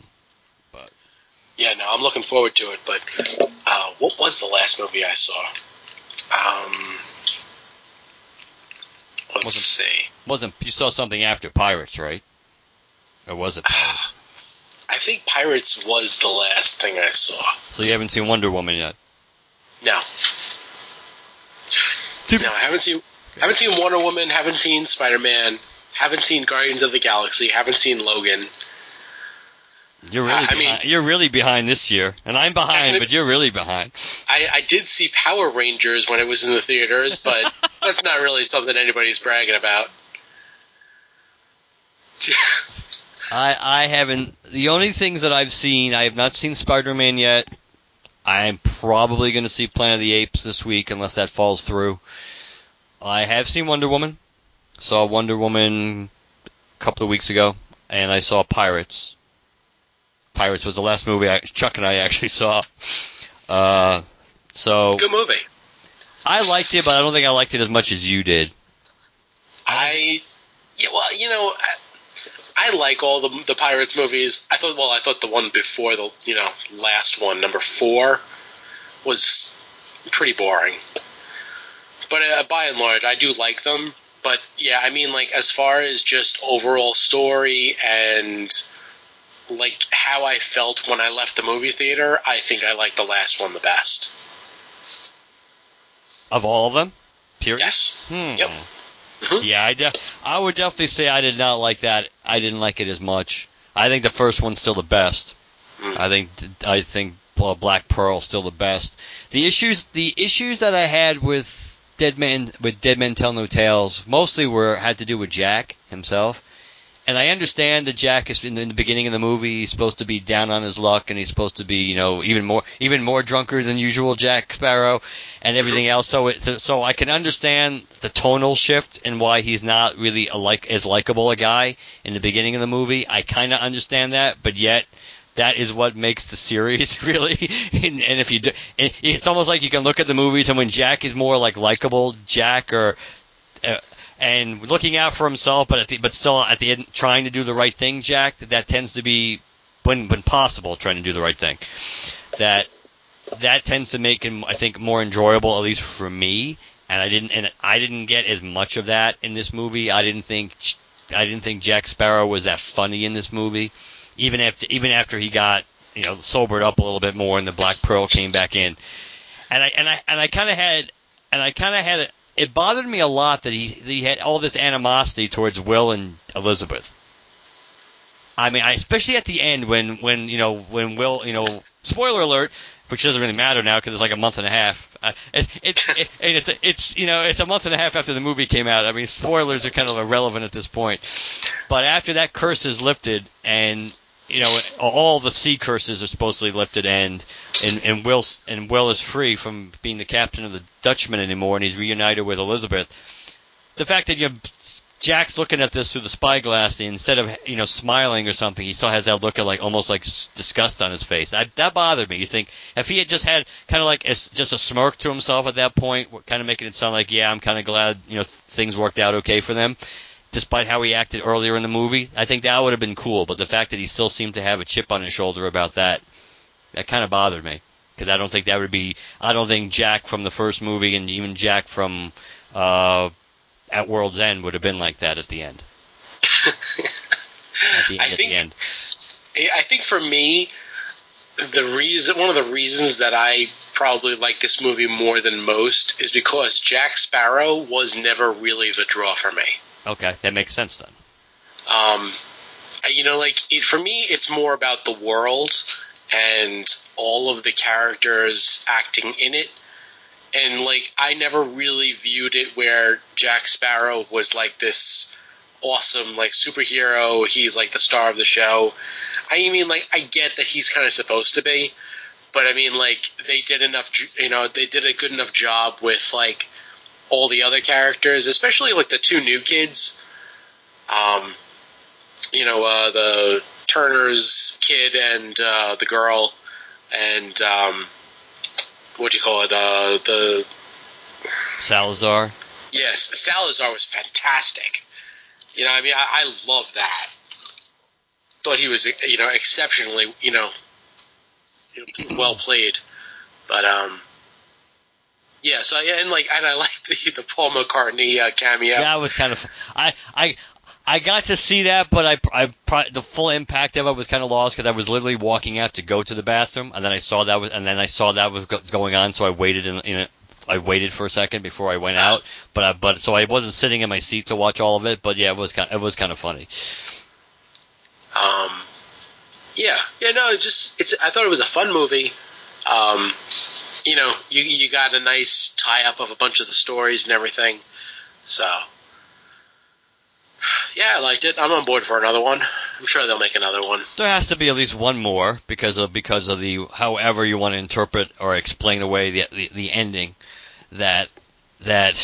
S2: Yeah, no, I'm looking forward to it. But uh, what was the last movie I saw? Um, let's
S1: Wasn't-
S2: see.
S1: wasn't you saw something after Pirates, right? Or was it Pirates?
S2: I think Pirates was the last thing I saw.
S1: so you haven't seen Wonder Woman yet.
S2: No, no, I haven't seen. Haven't seen Wonder Woman. Haven't seen Spider Man. Haven't seen Guardians of the Galaxy. Haven't seen Logan.
S1: You're really
S2: I mean-
S1: behind. you're really behind this year, and I'm behind, but you're really behind.
S2: I, I did see Power Rangers when it was in the theaters, but that's not really something anybody's bragging about.
S1: I I haven't. The only things that I've seen, I have not seen Spider-Man yet. I'm probably going to see Planet of the Apes this week, unless that falls through. I have seen Wonder Woman. Saw Wonder Woman a couple of weeks ago, and I saw Pirates. Pirates was the last movie I, Chuck and I actually saw. Uh, so
S2: Good movie.
S1: I liked it, but I don't think I liked it as much as you did.
S2: I yeah, well, you know, I, I like all the the Pirates movies. I thought, well, I thought the one before the you know last one, number four, was pretty boring. But uh, by and large, I do like them. But yeah, I mean, like as far as just overall story and like how I felt when I left the movie theater, I think I like the last one the best.
S1: Of all of them, period.
S2: Yes.
S1: Hmm.
S2: Yep. Mhm.
S1: Yeah, I, de- I would definitely say I did not like that. I didn't like it as much. I think the first one's still the best.
S2: Mm.
S1: I think I think Black Pearl still the best. The issues the issues that I had with Dead Man with Dead Men Tell No Tales mostly were had to do with Jack himself. And I understand that Jack is in the, in the beginning of the movie. He's supposed to be down on his luck, and he's supposed to be, you know, even more even more drunker than usual, Jack Sparrow, and everything else. So, it, so I can understand the tonal shift and why he's not really a like as likable a guy in the beginning of the movie. I kind of understand that, but yet that is what makes the series really. and, and if you do, it's almost like you can look at the movies, and when Jack is more like likable Jack or uh, and looking out for himself, but the, but still at the end trying to do the right thing, Jack. That tends to be when when possible trying to do the right thing. That that tends to make him, I think, more enjoyable, at least for me. And I didn't and I didn't get as much of that in this movie. I didn't think I didn't think Jack Sparrow was that funny in this movie, even after even after he got you know sobered up a little bit more and the Black Pearl came back in. and I and I and I kind of had and I kind of had it. Bothered me a lot that he he had all this animosity towards Will and Elizabeth. I mean, I, especially at the end when when you know when Will you know spoiler alert, which doesn't really matter now because it's like a month and a half. Uh, it, it, it's it's you know it's a month and a half after the movie came out. I mean, spoilers are kind of irrelevant at this point. But after that curse is lifted, and you know all the sea curses are supposedly lifted, and and and Will and Will is free from being the captain of the Dutchman anymore, and he's reunited with Elizabeth. The fact that you have Jack's looking at this through the spyglass, instead of you know smiling or something, he still has that look of like almost like disgust on his face. I, that bothered me. You think if he had just had kind of like a, just a smirk to himself at that point, kind of making it sound like, yeah, I'm kind of glad you know th- things worked out okay for them, despite how he acted earlier in the movie. I think that would have been cool. But the fact that he still seemed to have a chip on his shoulder about that, that kind of bothered me because I don't think that would be. I don't think Jack from the first movie and even Jack from. Uh, at World's End would have been like that at the end. at the,
S2: I
S1: at
S2: think,
S1: the end.
S2: I think for me, the reason, one of the reasons that I probably like this movie more than most is because Jack Sparrow was never really the draw for me.
S1: Okay, that makes sense then.
S2: Um, you know, like it, for me, it's more about the world and all of the characters acting in it and like I never really viewed it where Jack Sparrow was like this awesome like superhero. He's like the star of the show. I mean, like I get that he's kind of supposed to be, but I mean, like they did enough. You know, they did a good enough job with like all the other characters, especially like the two new kids. Um, you know, uh, the Turner's kid and uh, the girl, and um, what do you call it? Uh, the
S1: Salazar.
S2: Yes, Salazar was fantastic. You know, I mean, I, I love that. Thought he was, you know, exceptionally, you know, well played. But um, yeah. So yeah, and like, and I like the the Paul McCartney uh, cameo.
S1: That was kind of. I I I got to see that, but I, I the full impact of it was kind of lost because I was literally walking out to go to the bathroom, and then I saw that was, and then I saw that was going on, so I waited in, in I waited for a second before I went out, but I, but so I wasn't sitting in my seat to watch all of it, but yeah, it was kind, it was kind of funny.
S2: Um, yeah, yeah, no, it just it's. I thought it was a fun movie. Um, you know, you you got a nice tie up of a bunch of the stories and everything, so yeah, I liked it. I'm on board for another one. I'm sure they'll make another one.
S1: There has to be at least one more because of because of the however you want to interpret or explain away the the, the ending that that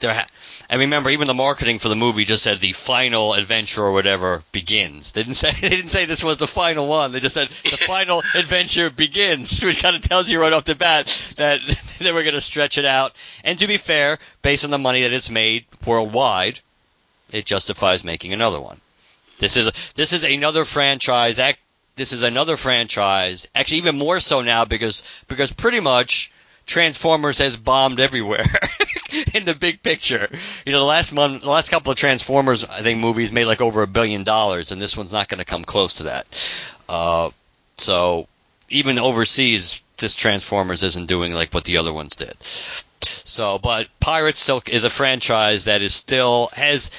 S1: there. Ha- and remember, even the marketing for the movie just said the final adventure or whatever begins. They didn't say they didn't say this was the final one. They just said the final adventure begins, which kind of tells you right off the bat that they were going to stretch it out. And to be fair, based on the money that it's made worldwide, it justifies making another one. This is this is another franchise. This is another franchise. Actually, even more so now because because pretty much Transformers has bombed everywhere in the big picture. You know, the last month, the last couple of Transformers, I think movies made like over a billion dollars, and this one's not going to come close to that. Uh, so even overseas, this Transformers isn't doing like what the other ones did. So, but Pirates still is a franchise that is still has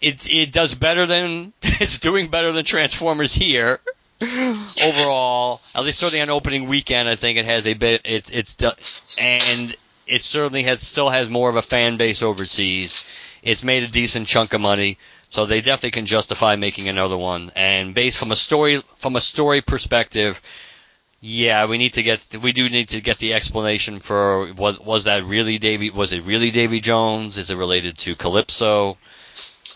S1: it it does better than it's doing better than Transformers here. Overall, at least certainly on opening weekend, I think it has a bit. It's it's and it certainly has still has more of a fan base overseas. It's made a decent chunk of money, so they definitely can justify making another one. And based from a story from a story perspective, yeah, we need to get we do need to get the explanation for was was that really Davy was it really Davy Jones? Is it related to Calypso?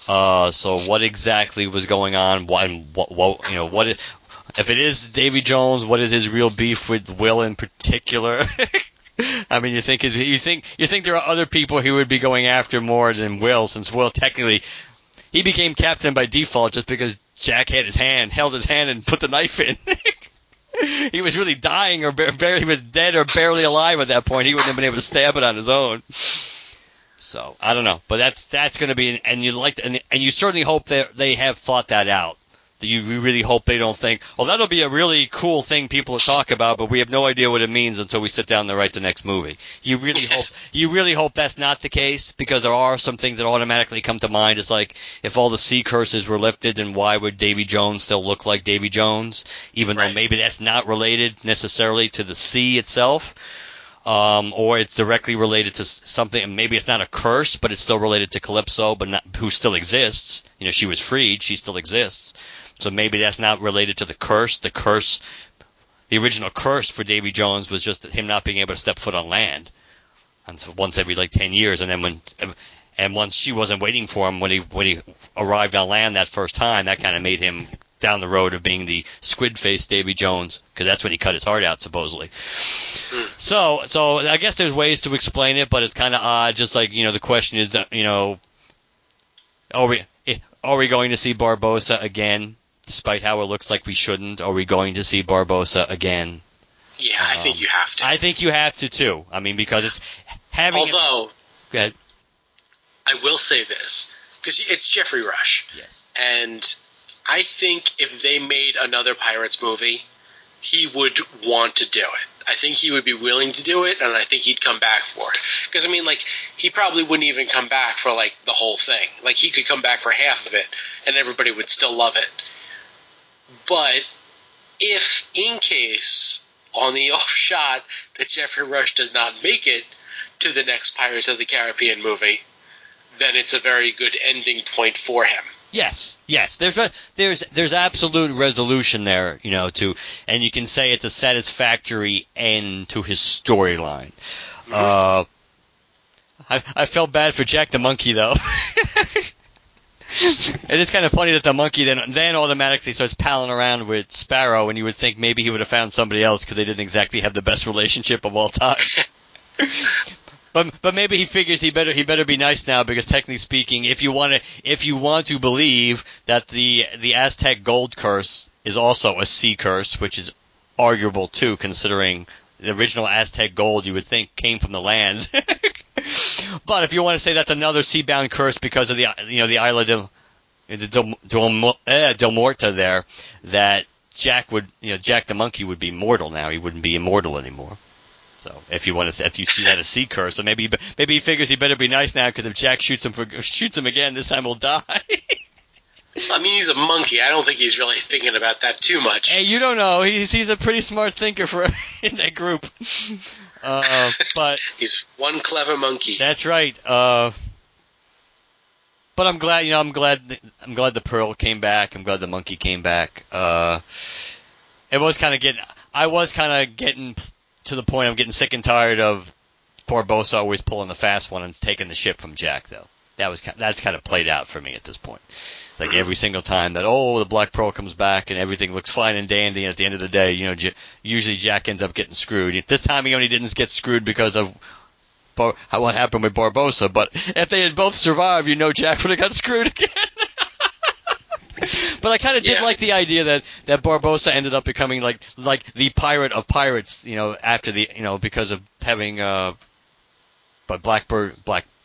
S1: Uh, so what exactly was going on? What, what, what you know, what if it is Davy Jones? What is his real beef with Will in particular? I mean, you think is you think you think there are other people he would be going after more than Will, since Will technically he became captain by default just because Jack had his hand, held his hand, and put the knife in. he was really dying or barely he was dead or barely alive at that point. He wouldn't have been able to stab it on his own. So I don't know, but that's that's going to be, and you like, to, and, and you certainly hope that they have thought that out. You really hope they don't think, "Oh, that'll be a really cool thing people to talk about," but we have no idea what it means until we sit down to write the next movie. You really hope you really hope that's not the case because there are some things that automatically come to mind. It's like if all the sea curses were lifted, then why would Davy Jones still look like Davy Jones, even though maybe that's not related necessarily to the sea itself? um, or it's directly related to something. Maybe it's not a curse, but it's still related to Calypso, but not who still exists. You know, she was freed; she still exists. So maybe that's not related to the curse. The curse, the original curse for Davy Jones was just him not being able to step foot on land, and so once every like ten years, and then when. And once she wasn't waiting for him when he when he arrived on land that first time, that kind of made him down the road of being the squid faced Davy Jones because that's when he cut his heart out supposedly. So, so I guess there's ways to explain it, but it's kind of odd. Just like you know, the question is, you know, are we are we going to see Barbossa again, despite how it looks like we shouldn't? Are we going to see Barbossa again?
S2: Yeah, I
S1: Um,
S2: think you have to.
S1: I think you have to too. I mean, because it's having.
S2: Although. I will say this because it's Geoffrey Rush,
S1: Yes.
S2: and I think if they made another Pirates movie, he would want to do it. I think he would be willing to do it, and I think he'd come back for it. Because I mean, like he probably wouldn't even come back for like the whole thing. Like he could come back for half of it, and everybody would still love it. But if, in case, on the off shot that Geoffrey Rush does not make it to the next Pirates of the Caribbean movie, then it's a very good ending point for him.
S1: Yes, yes. There's a there's there's absolute resolution there, you know, to and you can say it's a satisfactory end to his storyline. Uh, I I felt bad for Jack the monkey though. And it's kind of funny that the monkey then then automatically starts palling around with Sparrow, and you would think maybe he would have found somebody else because they didn't exactly have the best relationship of all time. But but maybe he figures he better he better be nice now because technically speaking, if you want to if you want to believe that the the Aztec gold curse is also a sea curse, which is arguable too, considering the original Aztec gold you would think came from the land. but if you want to say that's another seabound curse because of the you know the Isla del the del, del, eh, del Morta there, that Jack would you know Jack the monkey would be mortal now. He wouldn't be immortal anymore. So if you want to, if you see that as sea curse, so maybe maybe he figures he better be nice now because if Jack shoots him for shoots him again, this time he'll die.
S2: I mean, he's a monkey. I don't think he's really thinking about that too much.
S1: hey, you don't know. He's he's a pretty smart thinker for in that group. Uh, but
S2: He's one clever monkey.
S1: that's right. Uh, but I'm glad you know I'm glad I'm glad the pearl came back. I'm glad the monkey came back. Uh, it was kind of getting I was kind of getting to the point I'm getting sick and tired of Barbossa always pulling the fast one and taking the ship from Jack though. That was that's kind of played out for me at this point. Like every single time that oh the Black Pearl comes back and everything looks fine and dandy, and at the end of the day, you know, J- usually Jack ends up getting screwed. This time he only didn't get screwed because of Bar- how what happened with Barbossa, but if they had both survived, you know Jack would have got screwed again. but I kind of did
S2: Yeah.
S1: like the idea that that Barbossa ended up becoming like like the pirate of pirates, you know, after the you know because of having uh, but Blackbird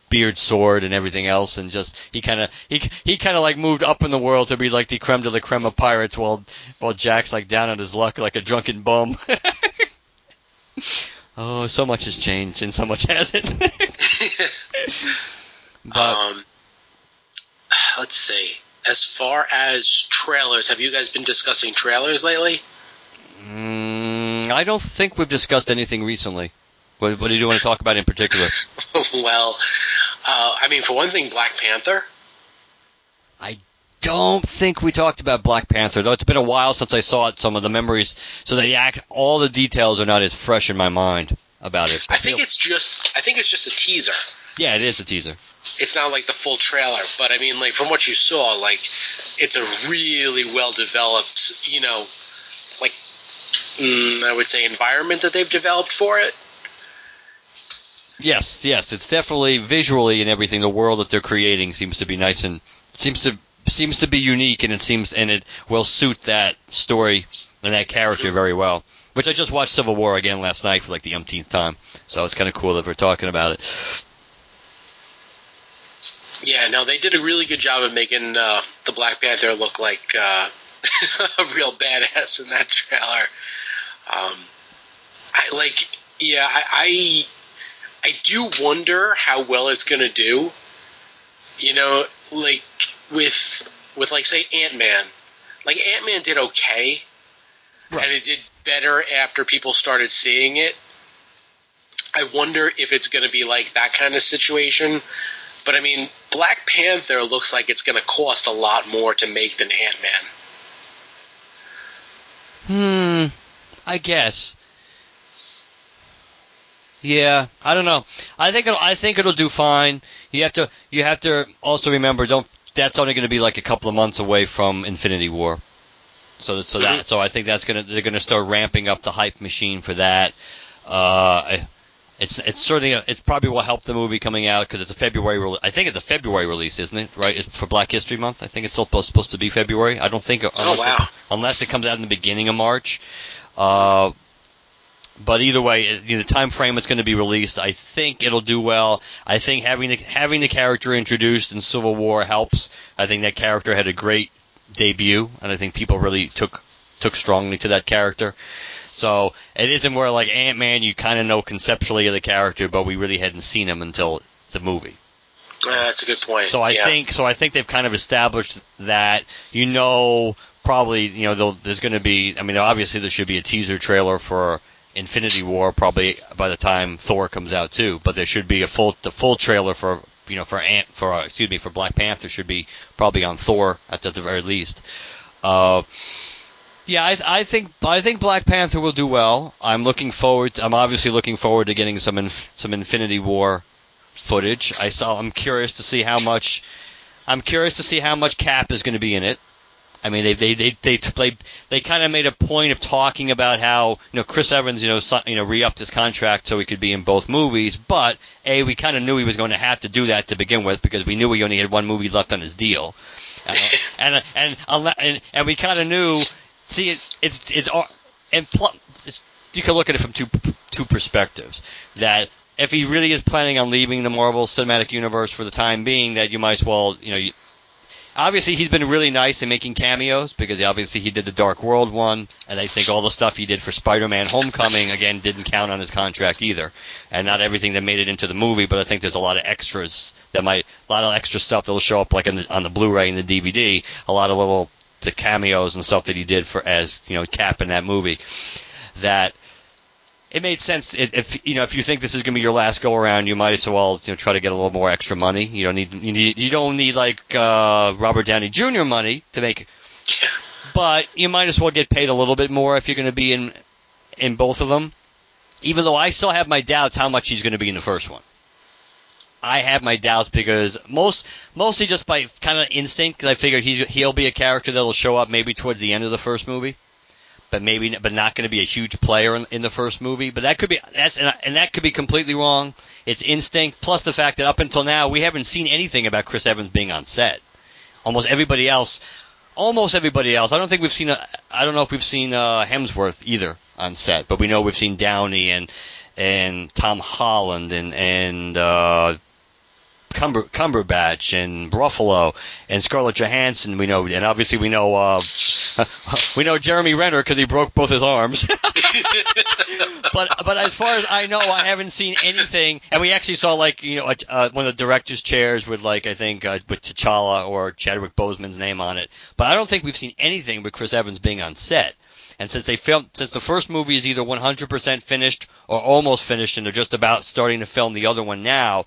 S1: Blackbeard sword and everything else, and just he kind of he he kind of like moved up in the world to be like the creme de la creme of pirates, while while Jack's like down on his luck like a drunken bum. oh, so much has changed and so much hasn't. but
S2: um, let's see. As far as trailers, have you guys been discussing trailers lately?
S1: mm, I don't think we've discussed anything recently. What, what do you want to talk about in particular?
S2: well, uh, I mean, for one thing, Black Panther.
S1: I don't think we talked about Black Panther though. It's been a while since I saw it. Some of the memories, so the act, all the details are not as fresh in my mind about it.
S2: I think it's just. I think it's just a teaser.
S1: yeah, it is a teaser.
S2: It's not like the full trailer, but I mean, like from what you saw, like it's a really well developed, you know, like mm, I would say environment that they've developed for it.
S1: Yes, yes, it's definitely visually and everything. The world that they're creating seems to be nice and seems to seems to be unique, and it seems and it will suit that story and that character very well. Which I just watched Civil War again last night for like the umpteenth time, so it's kind of cool that we're talking about it.
S2: Yeah, no, they did a really good job of making uh, the Black Panther look like uh, a real badass in that trailer. Um, I like, yeah, I, I, I do wonder how well it's gonna do. You know, like with with like say Ant Man, like Ant Man did okay,
S1: Right.
S2: and it did better after people started seeing it. I wonder if it's going to be like that kind of situation. But I mean, Black Panther looks like it's going to cost a lot more to make than Ant Man.
S1: Hmm. I guess. Yeah, I don't know. I think it'll, I think it'll do fine. You have to you have to also remember don't that's only going to be like a couple of months away from Infinity War. So so that so I think that's gonna they're gonna start ramping up the hype machine for that. Uh, it's it's certainly it probably will help the movie coming out because it's a February. Re- I think it's a February release, isn't it? Right? It's for Black History Month. I think it's still supposed supposed to be February. I don't think unless
S2: Oh wow!
S1: it, unless it comes out in the beginning of March. Uh, but either way, the time frame it's going to be released, I think it'll do well. I think having the, having the character introduced in Civil War helps. I think that character had a great debut, and I think people really took took strongly to that character. So it isn't where like Ant Man, you kind of know conceptually of the character, but we really hadn't seen him until the movie.
S2: Uh, that's a good point.
S1: So I
S2: yeah.
S1: think so I think they've kind of established that you know probably you know there's going to be I mean obviously there should be a teaser trailer for Infinity War probably by the time Thor comes out too, but there should be a full the full trailer for you know for Ant for uh, excuse me for Black Panther should be probably on Thor at the very least. Uh, yeah, I, I think I think Black Panther will do well. I'm looking forward. To, I'm obviously looking forward to getting some inf- some Infinity War footage. I saw. I'm curious to see how much. I'm curious to see how much Cap is going to be in it. I mean, they they they they they, they kind of made a point of talking about how you know Chris Evans, you know, so, you know, re-upped his contract so he could be in both movies. But a, we kind of knew he was going to have to do that to begin with because we knew he only had one movie left on his deal, uh, and and and and, and we kind of knew. See, it, it's it's and pl- it's, you can look at it from two two perspectives. That if he really is planning on leaving the Marvel Cinematic Universe for the time being, that you might as well, you know, you, obviously he's been really nice in making cameos because obviously he did the Dark World one, and I think all the stuff he did for Spider-Man: Homecoming again didn't count on his contract either, and not everything that made it into the movie. But I think there's a lot of extras that might, a lot of extra stuff that'll show up like the, on the Blu-ray and the DVD, a lot of little the cameos and stuff that he did for as you know Cap in that movie, that it made sense. If, if you know, if you think this is going to be your last go around, you might as well you know, try to get a little more extra money. You don't need you need you don't need like uh, Robert Downey Jr. money to make,
S2: Yeah.
S1: but you might as well get paid a little bit more if you're going to be in in both of them. Even though I still have my doubts how much he's going to be in the first one. I have my doubts because most mostly just by kind of instinct because I figured he's he'll be a character that'll show up maybe towards the end of the first movie but maybe but not going to be a huge player in, in the first movie. But that could be that's and, and that could be completely wrong. It's instinct plus the fact that up until now we haven't seen anything about Chris Evans being on set. Almost everybody else, almost everybody else. I don't think we've seen. I don't know if we've seen uh, Hemsworth either on set, but we know we've seen Downey and and Tom Holland and and uh, Cumber, Cumberbatch and Ruffalo and Scarlett Johansson. We know, and obviously we know uh, we know Jeremy Renner because he broke both his arms. but but as far as I know, I haven't seen anything. And we actually saw like you know uh, one of the directors' chairs with like I think uh, with T'Challa or Chadwick Boseman's name on it. But I don't think we've seen anything with Chris Evans being on set. And since they filmed, since the first movie is either 100% finished or almost finished, and they're just about starting to film the other one now,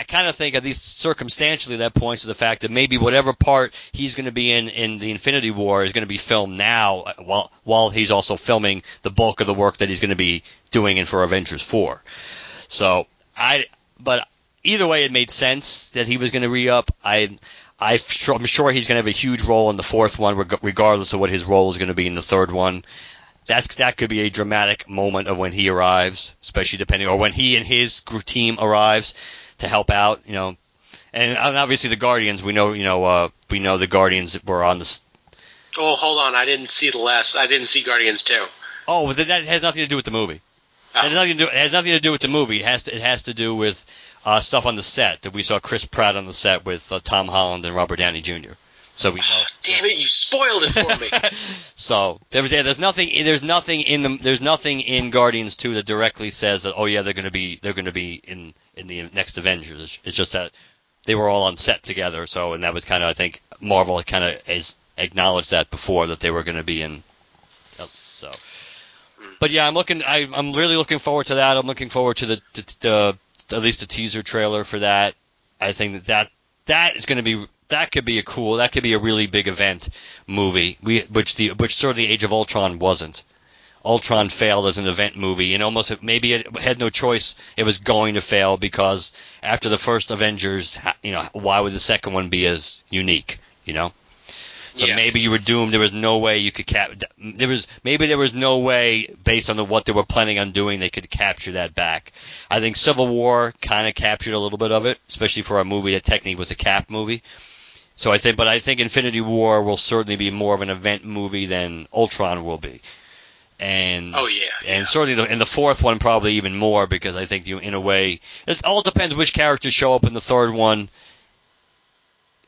S1: I kind of think, at least circumstantially, that points to the fact that maybe whatever part he's going to be in in the Infinity War is going to be filmed now, uh, while while he's also filming the bulk of the work that he's going to be doing in for Avengers Four. So I, but either way, it made sense that he was going to re up. I. I'm sure he's going to have a huge role in the fourth one, regardless of what his role is going to be in the third one. That's that could be a dramatic moment of when he arrives, especially depending, or when he and his team arrives to help out. You know, and obviously the Guardians. We know, you know, uh, we know the Guardians were on the.
S2: Oh, hold on. I didn't see the last. I didn't see Guardians 2.
S1: Oh, but that that has nothing to do with the movie.
S2: Oh.
S1: It has nothing to do. It has nothing to do with the movie. It has to. It has to do with uh, stuff on the set that we saw Chris Pratt on the set with uh, Tom Holland and Robert Downey Jr. so we know.
S2: Damn it! You spoiled it for me.
S1: so there's yeah, there's nothing there's nothing in the there's nothing in Guardians 2 that directly says that oh yeah they're gonna be they're gonna be in in the next Avengers. It's, just that they were all on set together. So and that was kind of I think Marvel kind of has acknowledged that before that they were going to be in. So, but yeah, I'm looking. I, I'm really looking forward to that. I'm looking forward to the, the, the at least the teaser trailer for that. I think that that, that is going to be that could be a cool that could be a really big event movie. We which the which sort of the Age of Ultron wasn't. Ultron failed as an event movie, and almost maybe it had no choice. It was going to fail because after the first Avengers, you know, why would the second one be as unique? You know. So yeah. maybe you were doomed. There was no way you could cap. There was maybe there was no way based on the, what they were planning on doing they could capture that back. I think Civil War kind of captured a little bit of it, especially for a movie that technically was a cap movie. So I think, but I think Infinity War will certainly be more of an event movie than Ultron will be. And
S2: oh yeah,
S1: and
S2: yeah.
S1: certainly the, and the fourth one probably even more because I think you in a way it all depends which characters show up in the third one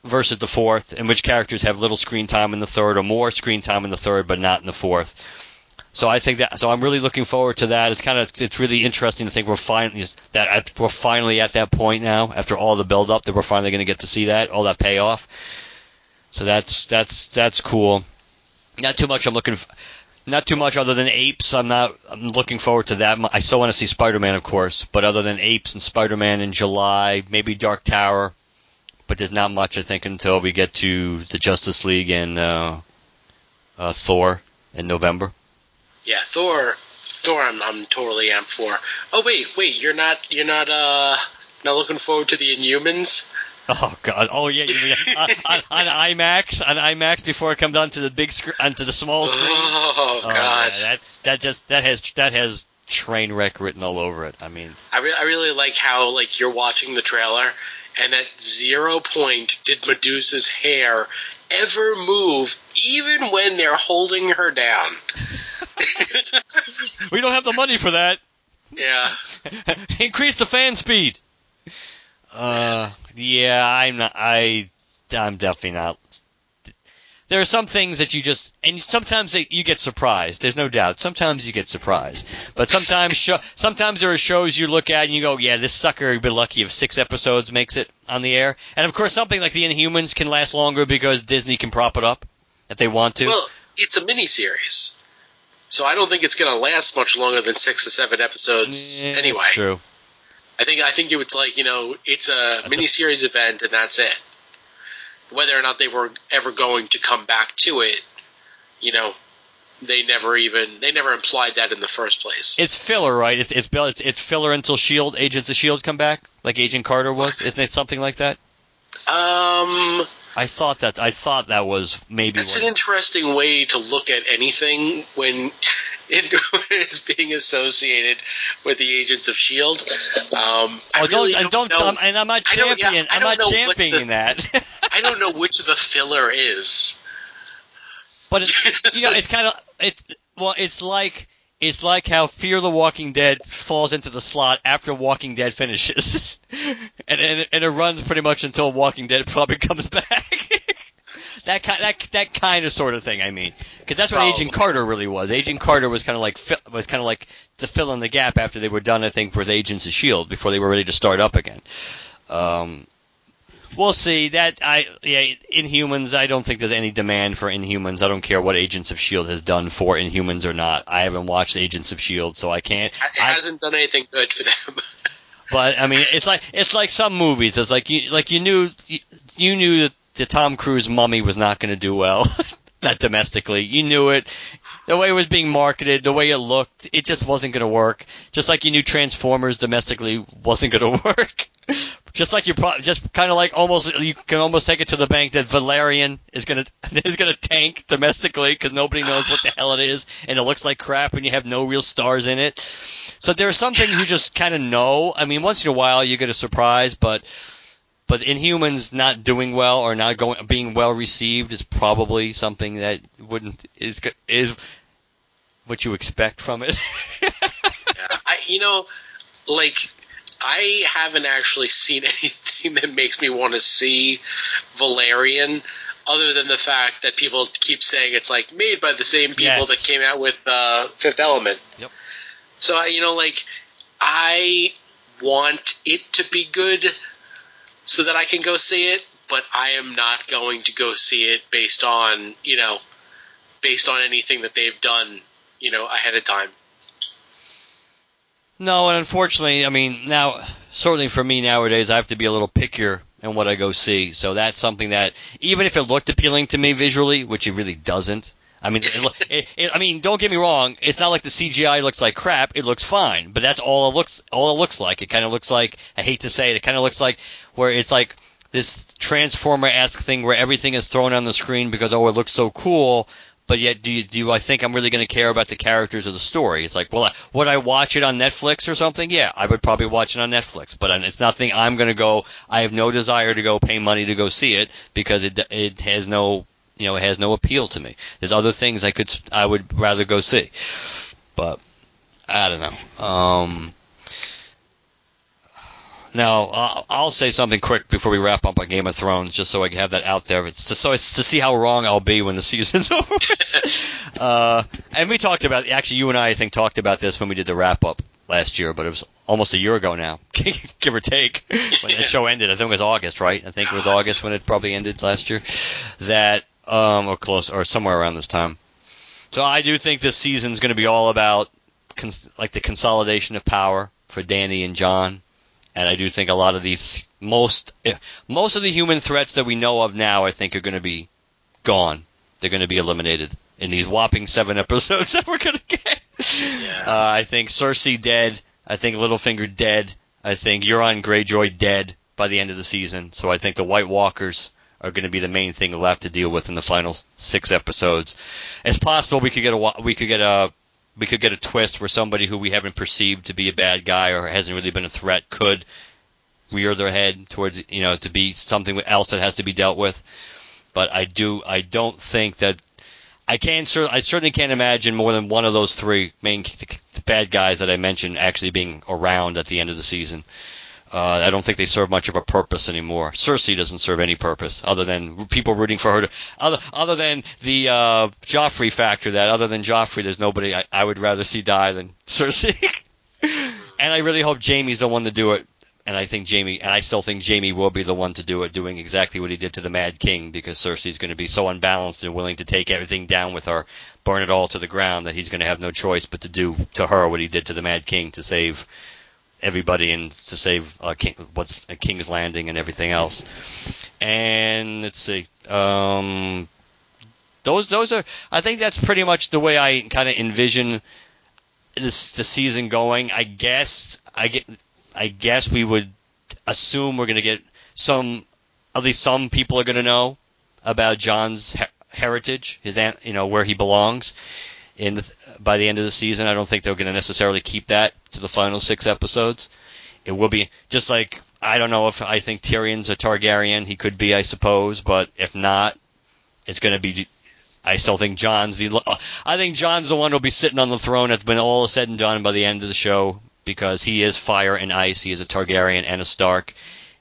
S1: versus the fourth, and which characters have little screen time in the third or more screen time in the third, but not in the fourth. So I think that. So I'm really looking forward to that. It's kind of it's really interesting to think we're finally that we're finally at that point now after all the build up that we're finally going to get to see that all that payoff. So that's that's that's cool. Not too much. I'm looking. Not too much other than apes. I'm not. I'm looking forward to that. I still want to see Spider-Man, of course, but other than apes and Spider-Man in July, maybe Dark Tower but there's not much I think until we get to the Justice League and uh, uh, Thor in November.
S2: Yeah, Thor. Thor, I'm, I'm totally amped for. Oh wait, wait, you're not you're not uh not looking forward to the Inhumans.
S1: Oh god! Oh yeah, you on, on, on, IMAX on IMAX before it comes onto the big screen onto the small screen.
S2: Oh, oh god,
S1: yeah, that that just that has that has train wreck written all over it. I mean,
S2: I, re- I really like how like you're watching the trailer and at zero point did Medusa's hair ever move, even when they're holding her down.
S1: we don't have the money for that.
S2: Yeah.
S1: Increase the fan speed. Uh, yeah, I'm not. I, I'm definitely not there are some things that you just and sometimes they, you get surprised. There's no doubt. Sometimes you get surprised, but sometimes show, sometimes there are shows you look at and you go, "Yeah, this sucker would be lucky if six episodes makes it on the air." And of course, something like the Inhumans can last longer because Disney can prop it up if they want to.
S2: Well, it's a mini series, so I don't think it's going to last much longer than six or seven episodes
S1: yeah,
S2: anyway.
S1: That's true.
S2: I think I think it's like you know it's a that's miniseries a- event and that's it whether or not they were ever going to come back to it, you know, they never even they never implied that in the first place.
S1: It's filler, right? It's it's it's, it's filler until Shield Agents of Shield come back, like Agent Carter was. Isn't it something like that?
S2: Um,
S1: I thought that I thought that was maybe.
S2: That's an interesting way to look at anything when it is being associated with the Agents of Shield. Um,
S1: oh,
S2: really
S1: don't, don't,
S2: don't
S1: and I'm not championing. Yeah, I'm not championing
S2: the,
S1: that.
S2: I don't know which the filler is.
S1: But it's, you know, it's kind of it's well, it's like it's like how Fear the Walking Dead falls into the slot after Walking Dead finishes, and, and and it runs pretty much until Walking Dead probably comes back. that kind that that kind of sort of thing. I mean, because that's what Probably. Agent Carter really was. Agent Carter was kind of like was kind of like the fill in the gap after they were done. I think with Agents of Shield before they were ready to start up again. Um, we'll see. That I yeah, Inhumans. I don't think there's any demand for Inhumans. I don't care what Agents of Shield has done for Inhumans or not. I haven't watched Agents of Shield, so I can't.
S2: It I, hasn't done anything good for them.
S1: but I mean, it's like it's like some movies. It's like you like you knew you, you knew that the Tom Cruise Mummy was not going to do well. not domestically. You knew it. The way it was being marketed, the way it looked, it just wasn't going to work. Just like you knew Transformers domestically wasn't going to work. Just like you just kind of like almost you can almost take it to the bank that Valerian is gonna is gonna tank domestically because nobody knows what the hell it is and it looks like crap and you have no real stars in it. So there are some things you just kind of know. I mean, once in a while you get a surprise, but but Inhumans not doing well or not going being well received is probably something that wouldn't is is what you expect from it.
S2: yeah, I you know like I haven't actually seen anything that makes me want to see Valerian. other than the fact that people keep saying it's like made by the same people
S1: Yes.
S2: that came out with uh, Fifth Element.
S1: Yep.
S2: So I- you know, like I want it to be good so that I can go see it, but I am not going to go see it based on you know based on anything that they've done you know ahead of time.
S1: No, and unfortunately, I mean, now certainly for me nowadays, I have to be a little pickier in what I go see. So that's something that even if it looked appealing to me visually, which it really doesn't. I mean, it, it, it, I mean, don't get me wrong. It's not like the CGI looks like crap. It looks fine, but that's all it looks. All it looks like. It kind of looks like. I hate to say it. It kind of looks like where it's like this transformer-esque thing where everything is thrown on the screen because oh, it looks so cool. But yet, do you, do I think I'm really going to care about the characters or the story? It's like, well, I, would I watch it on Netflix or something? Yeah, I would probably watch it on Netflix. But it's nothing I'm going to go. I have no desire to go pay money to go see it because it it has no you know it has no appeal to me. There's other things I could I would rather go see. But I don't know. Um, now I'll, I'll say something quick before we wrap up on Game of Thrones, just so I can have that out there. It's just so it's to see how wrong I'll be when the season's over. uh, and we talked about actually you and I I think talked about this when we did the wrap up last year, but it was almost a year ago now, give or take, when that show ended. I think it was August, right? I think it was August when it probably ended last year. That um, or close or somewhere around this time. So I do think this season's going to be all about cons- like the consolidation of power for Dany and Jon, and I do think a lot of these most eh, most of the human threats that we know of now, I think, are going to be gone. They're going to be eliminated in these whopping seven episodes that we're going to get.
S2: Yeah.
S1: Uh, I think Cersei dead. I think Littlefinger dead. I think Euron Greyjoy dead by the end of the season. So I think the White Walkers are going to be the main thing left to deal with in the final six episodes. It's possible we could get a we could get a we could get a twist where somebody who we haven't perceived to be a bad guy or hasn't really been a threat could rear their head towards you know to be something else that has to be dealt with. But I do I don't think that I can I certainly can't imagine more than one of those three main bad guys that I mentioned actually being around at the end of the season. Uh, I don't think they serve much of a purpose anymore. Cersei doesn't serve any purpose other than people rooting for her. To, other other than the uh, Joffrey factor, that other than Joffrey, there's nobody I, I would rather see die than Cersei. and I really hope Jaime's the one to do it. And I think Jaime, and I still think Jaime will be the one to do it, doing exactly what he did to the Mad King, because Cersei's going to be so unbalanced and willing to take everything down with her, burn it all to the ground, that he's going to have no choice but to do to her what he did to the Mad King to save everybody and to save uh, King, what's uh, King's Landing and everything else. And let's see, um, those those are. I think that's pretty much the way I kind of envision this the season going. I guess I get. I guess we would assume we're going to get some. At least some people are going to know about Jon's her- heritage, his you know, where he belongs. In the, by the end of the season, I don't think they're going to necessarily keep that to the final six episodes. It will be just like I don't know if I think Tyrion's a Targaryen. He could be, I suppose, but if not, it's going to be. I still think Jon's the. I think Jon's the one who'll be sitting on the throne. That's been all said and done by the end of the show because he is fire and ice. He is a Targaryen and a Stark.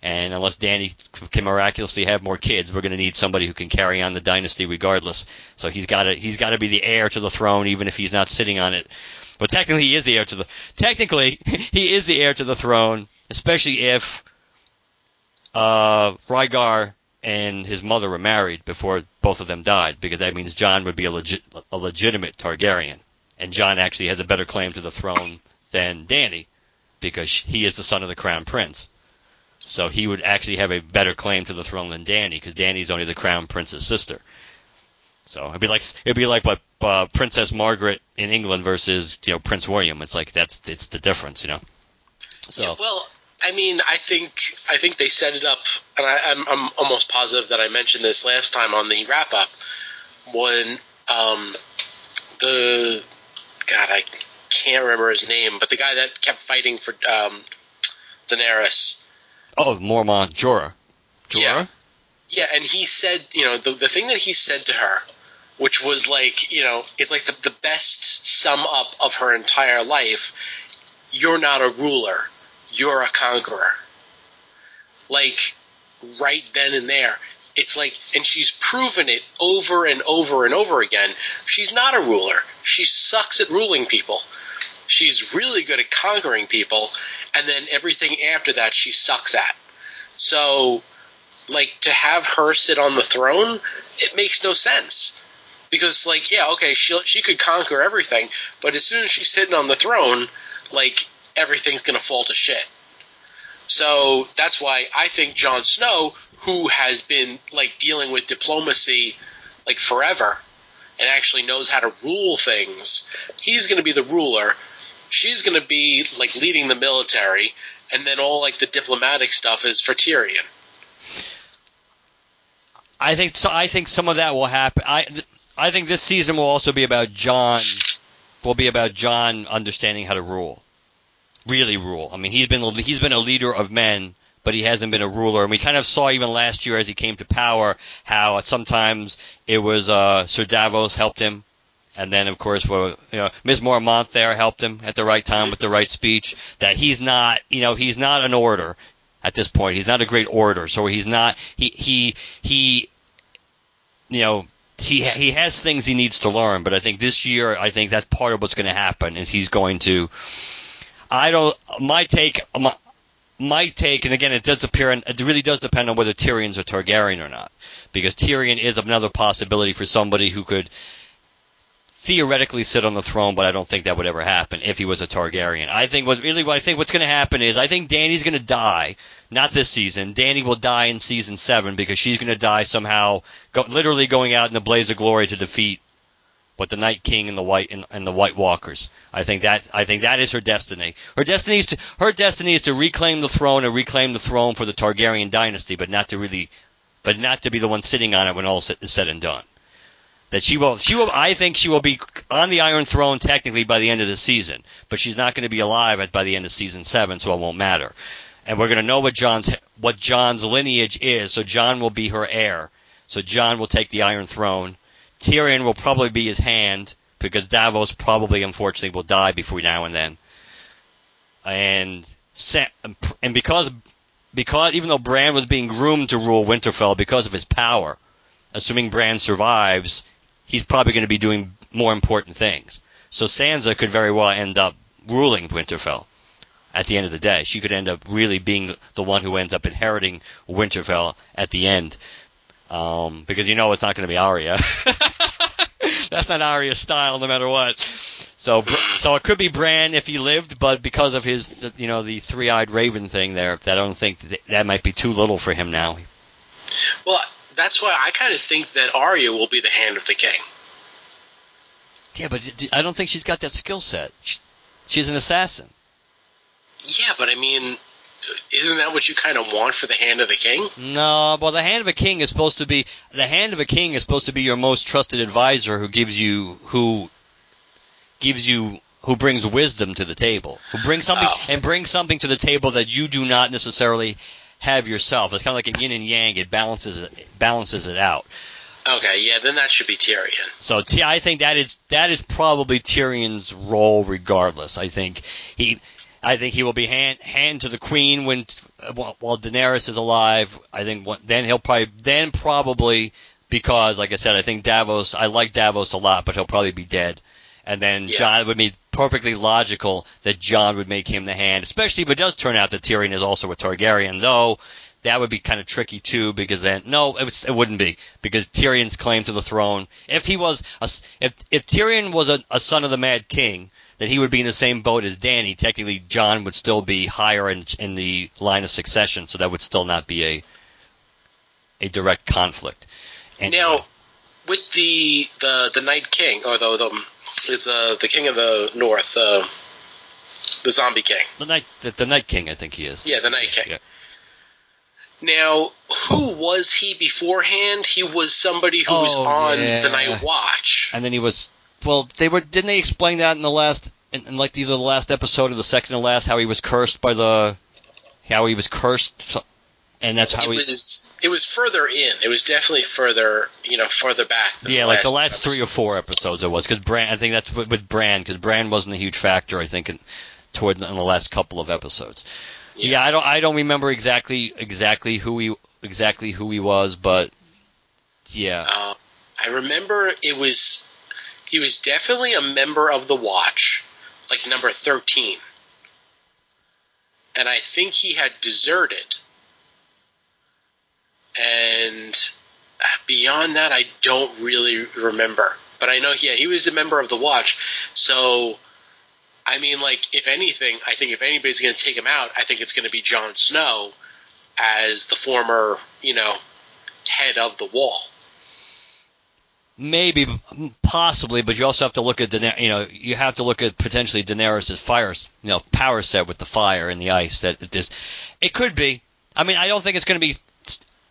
S1: And unless Dany can miraculously have more kids, we're going to need somebody who can carry on the dynasty regardless. So he's got to he's got to be the heir to the throne, even if he's not sitting on it. But technically, he is the heir to the technically he is the heir to the throne, especially if uh, Rhaegar and his mother were married before both of them died, because that means Jon would be a, legit, a legitimate Targaryen, and Jon actually has a better claim to the throne than Dany, because he is the son of the crown prince. So he would actually have a better claim to the throne than Dany, because Dany's only the crown prince's sister. So it'd be like it'd be like what uh, Princess Margaret in England versus you know Prince William. It's like that's it's the difference, you know. So
S2: Yeah, well, I mean, I think I think they set it up, and I, I'm I'm almost positive that I mentioned this last time on the wrap up when um, the God I can't remember his name, but the guy that kept fighting for um, Daenerys.
S1: Oh Mormont Jorah. Jorah.
S2: Yeah. Yeah, and he said, you know, the the thing that he said to her, which was like, you know, it's like the the best sum up of her entire life. You're not a ruler. You're a conqueror. Like right then and there, it's like, and she's proven it over and over and over again. She's not a ruler. She sucks at ruling people. She's really good at conquering people, and then everything after that she sucks at. So, like, to have her sit on the throne, it makes no sense. Because, like, yeah, okay, she she could conquer everything, but as soon as she's sitting on the throne, like, everything's gonna fall to shit. So that's why I think Jon Snow, who has been like dealing with diplomacy like forever and actually knows how to rule things, he's going to be the ruler. She's going to be like leading the military, and then all like the diplomatic stuff is for Tyrion.
S1: I think so. I think some of that will happen. I I think this season will also be about Jon. Will be about Jon understanding how to rule, really rule. I mean, he's been he's been a leader of men, but he hasn't been a ruler. And we kind of saw even last year as he came to power how sometimes it was uh, Sir Davos helped him. And then, of course, well, you know, Ms. Mormont there helped him at the right time with the right speech. That he's not, you know, he's not an orator at this point. He's not a great orator, so he's not. He he he, you know, he he has things he needs to learn. But I think this year, I think that's part of what's going to happen is he's going to. I don't. My take. My, my take, and again, it does appear, and it really does depend on whether Tyrion's a Targaryen or not, because Tyrion is another possibility for somebody who could theoretically sit on the throne, but I don't think that would ever happen if he was a Targaryen. I think what really what I think what's going to happen is I think Dany's going to die, not this season. Dany will die in season seven because she's going to die somehow, go, literally going out in the blaze of glory to defeat what the Night King and the White and, and, the White Walkers. I think that I think that is her destiny. Her destiny is to her destiny is to reclaim the throne and reclaim the throne for the Targaryen dynasty, but not to really, but not to be the one sitting on it when all is said and done that she will she will I think she will be on the Iron Throne technically by the end of the season, but she's not going to be alive at, by the end of season seven, so it won't matter. And we're going to know what Jon's what Jon's lineage is, so Jon will be her heir. So Jon will take the Iron Throne. Tyrion will probably be his hand because Davos probably unfortunately will die before now and then. And and because because even though Bran was being groomed to rule Winterfell because of his power, assuming Bran survives, he's probably going to be doing more important things. So Sansa could very well end up ruling Winterfell at the end of the day. She could end up really being the one who ends up inheriting Winterfell at the end. Um, because you know it's not going to be Arya. That's not Arya's style, no matter what. So, so it could be Bran if he lived, but because of his, you know, the three-eyed raven thing there, I don't think that, that might be too little for him now.
S2: Well, that's why I kind of think that Arya will be the hand of the king.
S1: Yeah, but I don't think she's got that skill set. She's an assassin.
S2: Yeah, but I mean, isn't that what you kind of want for the hand of the king?
S1: No, well, the hand of a king is supposed to be the hand of a king is supposed to be your most trusted advisor, who gives you who gives you who brings wisdom to the table, who brings something oh. and brings something to the table that you do not necessarily have yourself. It's kind of like a yin and yang. It balances it, balances it out.
S2: Okay, yeah, then that should be Tyrion.
S1: So T- I think that is that is probably Tyrion's role, regardless. I think he, I think he will be hand hand to the queen when while Daenerys is alive. I think then he'll probably then probably because, like I said, I think Davos. I like Davos a lot, but he'll probably be dead. And then yeah. Jon would be perfectly logical that Jon would make him the hand, especially if it does turn out that Tyrion is also a Targaryen, though that would be kind of tricky too because then no it, was, it wouldn't be because Tyrion's claim to the throne if he was a, if if Tyrion was a, a son of the Mad King then he would be in the same boat as Dany. Technically Jon would still be higher in in the line of succession so that would still not be a a direct conflict.
S2: And now with the the the Night King or the, the it's uh, the King of the North, uh, the Zombie King.
S1: The Night, the, the, Night King, I think he is.
S2: Yeah, the Night King. Yeah. Now, who was he beforehand? He was somebody who oh, was on yeah. the Night Watch.
S1: And then he was. Well, they were. Didn't they explain that in the last, in, in like either the last episode or the second to last, how he was cursed by the, how he was cursed and that's how
S2: it
S1: we,
S2: was. It was further in. It was definitely further, you know, further back.
S1: yeah, like the last episodes. three or four episodes it was because Bran. I think that's with, with Bran because Bran wasn't a huge factor. I think in, toward in the last couple of episodes. Yeah. yeah, I don't. I don't remember exactly exactly who he exactly who he was, but Yeah.
S2: Uh, I remember it was he was definitely a member of the Watch, like number thirteen, and I think he had deserted. And beyond that, I don't really remember. But I know, yeah, he was a member of the Watch. So, I mean, like, if anything, I think if anybody's going to take him out, I think it's going to be Jon Snow as the former, you know, head of the Wall.
S1: Maybe, possibly, but you also have to look at Daenerys. You know, you have to look at potentially Daenerys' fire, you know, power set with the fire and the ice. That this, it could be. I mean, I don't think it's going to be.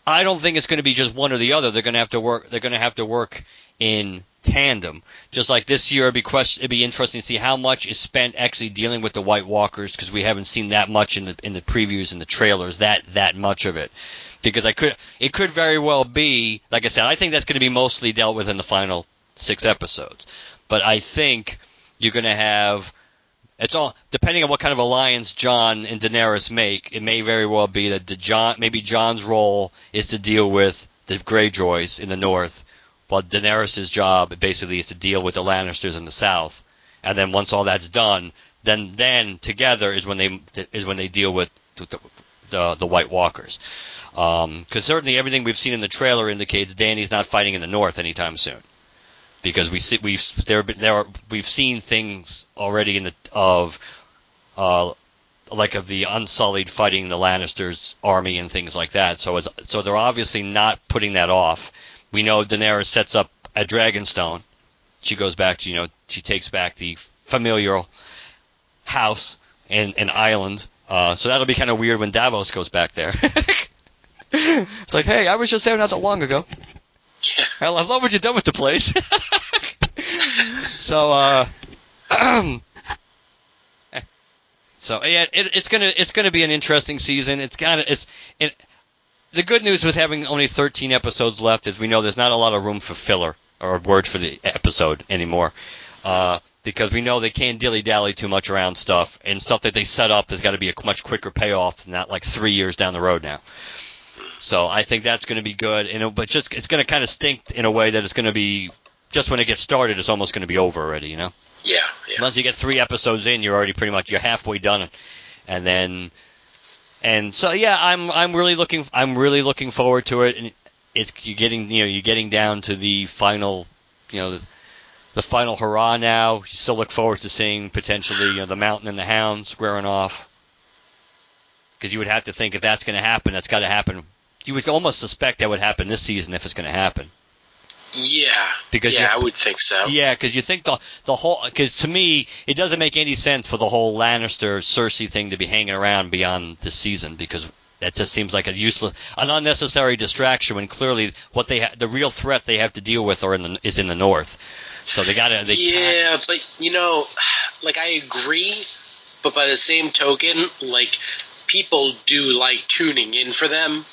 S1: I don't think it's going to be just one or the other. They're going to have to work. They're going to have to work in tandem. Just like this year, it'd be it'd be interesting to see how much is spent actually dealing with the White Walkers because we haven't seen that much in the in the previews and the trailers. That that much of it because I could it could very well be like I said I think that's going to be mostly dealt with in the final six episodes but I think you're going to have it's all depending on what kind of alliance Jon and Daenerys make it may very well be that Jon maybe Jon's role is to deal with the Greyjoys in the north while Daenerys' job basically is to deal with the Lannisters in the south and then once all that's done then then together is when they is when they deal with the, the, the White Walkers because um, certainly everything we've seen in the trailer indicates Dany's not fighting in the north anytime soon. Because we see we've there there are, we've seen things already in the of uh, like of the Unsullied fighting the Lannisters army and things like that. So it's, so they're obviously not putting that off. We know Daenerys sets up at Dragonstone. She goes back to you know she takes back the familiar house and an island. Uh, so that'll be kind of weird when Davos goes back there. it's like, hey, I was just there not that long ago.
S2: Yeah.
S1: I love what you've done with the place. so, uh, so yeah, it, it's gonna it's gonna be an interesting season. It's of it's it, the good news with having only 13 episodes left is we know there's not a lot of room for filler or words for the episode anymore. Uh, because we know they can't dilly dally too much around stuff and stuff that they set up. There's got to be a much quicker payoff than that, like three years down the road now. So I think that's going to be good. And but just it's going to kind of stink in a way that it's going to be just when it gets started, it's almost going to be over already. You know.
S2: Yeah, yeah.
S1: Once you get three episodes in, you're already pretty much you're halfway done, and then and so yeah, I'm I'm really looking I'm really looking forward to it. And it's you're getting you know you're getting down to the final you know the, the final hurrah now. You still look forward to seeing potentially you know the Mountain and the Hound squaring off because you would have to think if that's going to happen, that's got to happen you would almost suspect that would happen this season if it's going to happen.
S2: Yeah,
S1: because
S2: yeah, I would think so.
S1: Yeah, because you think the the whole because to me it doesn't make any sense for the whole Lannister Cersei thing to be hanging around beyond this season because that just seems like a useless, an unnecessary distraction when clearly what they ha- the real threat they have to deal with are in the, is in the north. So they got to. They
S2: yeah, but you know, like I agree, but by the same token, like people do like tuning in for them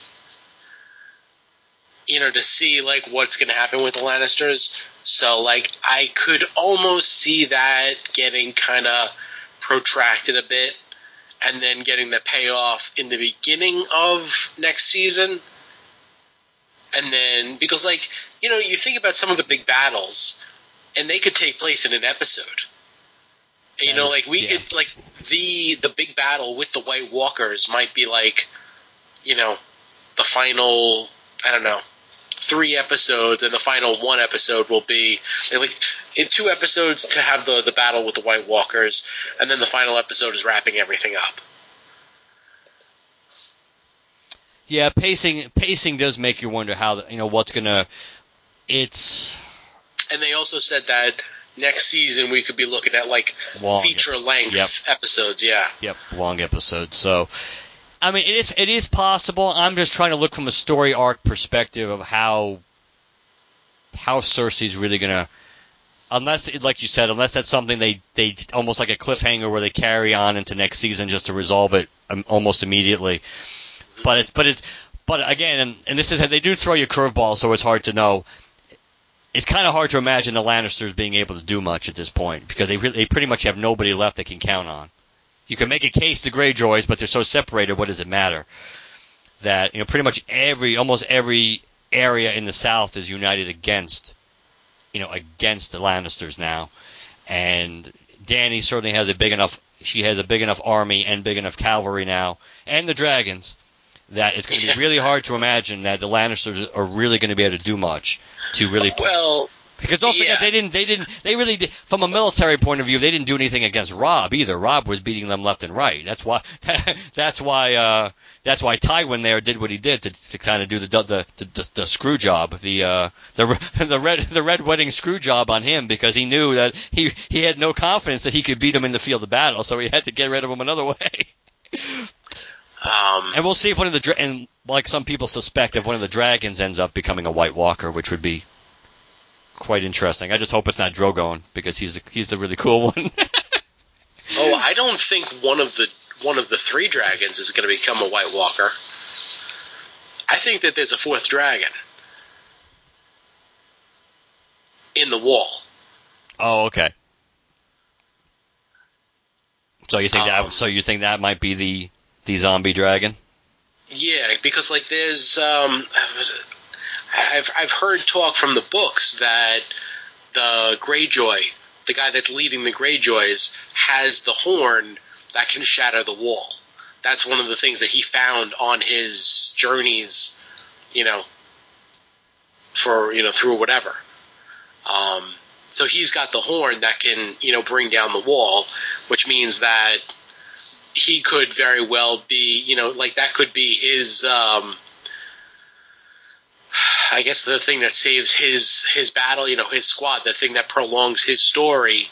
S2: you know, to see like what's going to happen with the Lannisters. So like I could almost see that getting kind of protracted a bit and then getting the payoff in the beginning of next season. And then because like, you know, you think about some of the big battles and they could take place in an episode. And, you know, like we
S1: yeah.
S2: could like the the big battle with the White Walkers might be like, you know, the final I don't know, three episodes, and the final one episode will be like in two episodes to have the the battle with the White Walkers, and then the final episode is wrapping everything up.
S1: Yeah, pacing pacing does make you wonder how you know what's gonna. It's.
S2: And they also said that next season we could be looking at like
S1: Long,
S2: feature length
S1: yep.
S2: episodes. Yeah.
S1: Yep, long episodes. So I mean, it is it is possible. I'm just trying to look from a story arc perspective of how how Cersei's really gonna, unless like you said, unless that's something they they almost like a cliffhanger where they carry on into next season just to resolve it um, almost immediately. But it's but it's but again, and, and this is they do throw you curveballs, so it's hard to know. It's kind of hard to imagine the Lannisters being able to do much at this point because they really, they pretty much have nobody left they can count on. You can make a case to Greyjoys, but they're so separated. What does it matter? That you know, pretty much every, almost every area in the South is united against, you know, against the Lannisters now, and Dany certainly has a big enough. She has a big enough army and big enough cavalry now, and the dragons, that it's going to be really hard to imagine that the Lannisters are really going to be able to do much to really.
S2: Well,
S1: because don't forget
S2: Yeah.
S1: they didn't they didn't they really did from a military point of view they didn't do anything against Robb either. Robb was beating them left and right. That's why that's why uh that's why Tywin there did what he did to, to kind of do the the, the the the screw job, the uh the the red the red wedding screw job on him because he knew that he he had no confidence that he could beat him in the field of battle, so he had to get rid of him another way.
S2: um,
S1: And we'll see if one of the dra- and like some people suspect if one of the dragons ends up becoming a White Walker, which would be quite interesting. I just hope it's not Drogon because he's the, he's the really cool one.
S2: oh, I don't think one of the one of the three dragons is going to become a White Walker. I think that there's a fourth dragon in the wall.
S1: oh, okay. So you think
S2: Um,
S1: that so you think that might be the the zombie dragon?
S2: Yeah, because like there's um, was it- I've I've heard talk from the books that the Greyjoy, the guy that's leading the Greyjoys, has the horn that can shatter the wall. That's one of the things that he found on his journeys, you know, for you know through whatever. Um, so he's got the horn that can you know bring down the wall, which means that he could very well be, you know, like that could be his. Um, I guess the thing that saves his his battle, you know, his squad, the thing that prolongs his story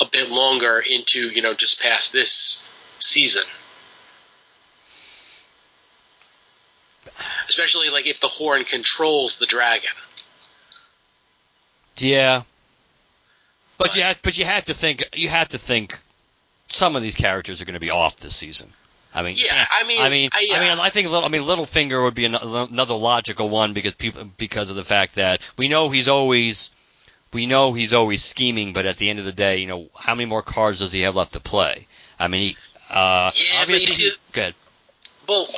S2: a bit longer into, you know, just past this season. Especially like if the horn controls the dragon.
S1: Yeah. But
S2: But-
S1: you have, but you have to think you have to think some of these characters are going to be off this season. I mean,
S2: Yeah, I mean,
S1: I mean,
S2: I-.
S1: I mean, I think little, I mean, Littlefinger would be another logical one because people because of the fact that we know he's always we know he's always scheming, but at the end of the day, you know, how many more cards does he have left to play? I mean, he, uh,
S2: Yeah, but you
S1: obviously,
S2: see-
S1: good.
S2: Well,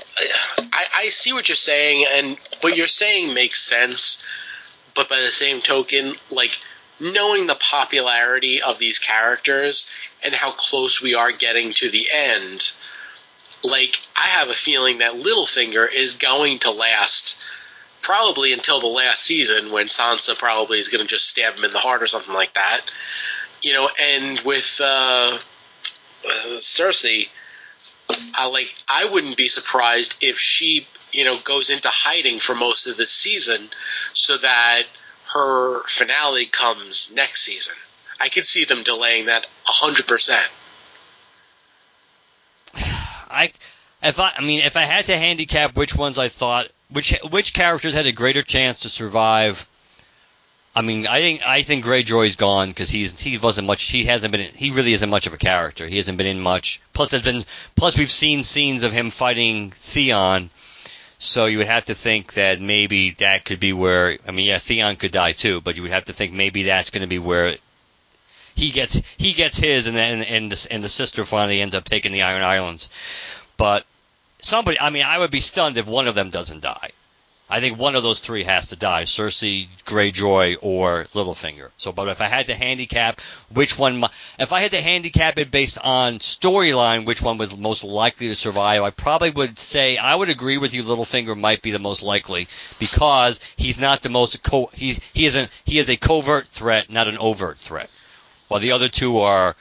S2: I, I see what you're saying, and what you're saying makes sense. But by the same token, like knowing the popularity of these characters and how close we are getting to the end, like I have a feeling that Littlefinger is going to last probably until the last season when Sansa probably is going to just stab him in the heart or something like that. You know, and with uh, uh, Cersei, I like I wouldn't be surprised if she, you know, goes into hiding for most of the season so that her finale comes next season. I could see them delaying that hundred percent.
S1: I if I I mean if I had to handicap which ones I thought which which characters had a greater chance to survive. I mean, I think I think Greyjoy's gone because he's he wasn't much. He hasn't been. He really isn't much of a character. He hasn't been in much. Plus, there's been. Plus, we've seen scenes of him fighting Theon. So you would have to think that maybe that could be where. I mean, yeah, Theon could die too, but you would have to think maybe that's going to be where he gets he gets his, and then and the, and the sister finally ends up taking the Iron Islands. But somebody, I mean, I would be stunned if one of them doesn't die. I think one of those three has to die: Cersei, Greyjoy, or Littlefinger. So, but if I had to handicap which one, if I had to handicap it based on storyline, which one was most likely to survive, I probably would say I would agree with you. Littlefinger might be the most likely because he's not the most co- he's he isn't he is a covert threat, not an overt threat. While the other two are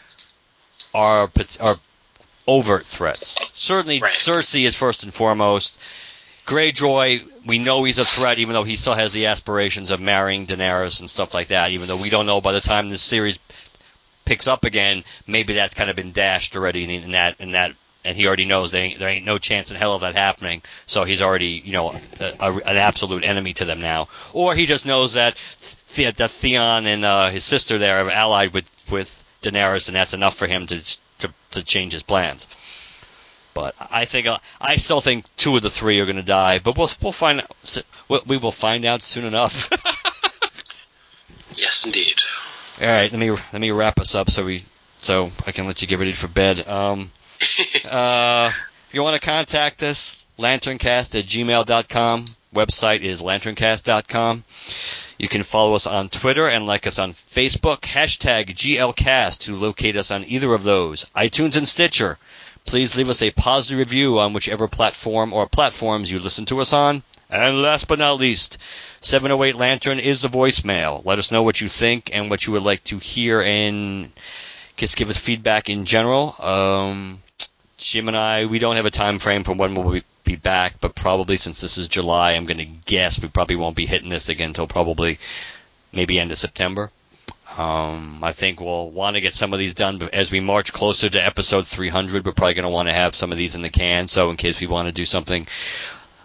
S1: are are overt threats. Certainly,
S2: Right.
S1: Cersei is first and foremost. Greyjoy, we know he's a threat, even though he still has the aspirations of marrying Daenerys and stuff like that. Even though we don't know by the time this series picks up again, maybe that's kind of been dashed already in, in that in that, and he already knows there ain't, there ain't no chance in hell of that happening. So he's already, you know, a, a, an absolute enemy to them now. Or he just knows that The- that Theon and uh, his sister there are allied with with Daenerys, and that's enough for him to to, to change his plans. But I think uh, I still think two of the three are going to die. But we'll we'll find out- we we will find out soon enough.
S2: Yes, indeed.
S1: All right, let me let me wrap us up so we so I can let you get ready for bed. Um, uh, if you want to contact us, lanterncast at gmail.com. website is lanterncast.com. You can follow us on Twitter and like us on Facebook, hashtag GLCast to locate us on either of those, iTunes and Stitcher. Please leave us a positive review on whichever platform or platforms you listen to us on. And last but not least, 708 Lantern is the voicemail. Let us know what you think and what you would like to hear and just give us feedback in general. Um, Jim and I, we don't have a time frame for when we'll be back, but probably since this is July, I'm going to guess we probably won't be hitting this again until probably maybe end of September. Um, I think we'll want to get some of these done but as we march closer to episode 300. We're probably going to want to have some of these in the can, so in case we want to do something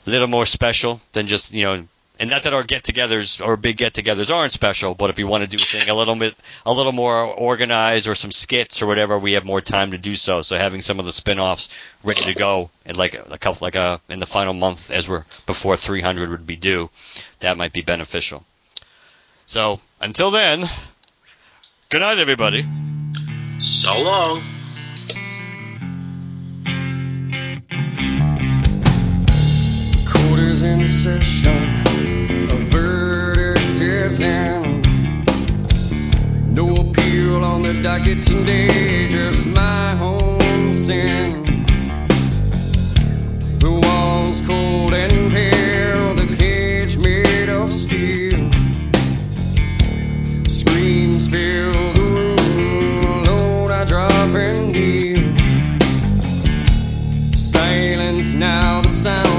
S1: a little more special than just you know. And not that our get-togethers or big get-togethers aren't special, but if you want to do a thing a little bit, a little more organized or some skits or whatever, we have more time to do so. So having some of the spin-offs ready to go in like a couple, like a in the final month as we're before 300 would be due, that might be beneficial. So until then, Good night, everybody.
S2: So long.
S3: Quarters in session, no appeal on the docket today, just my own sin. The walls cold and pale, the cage made of steel. Screams fill the room, alone I drop and kneel. Silence now, the sound.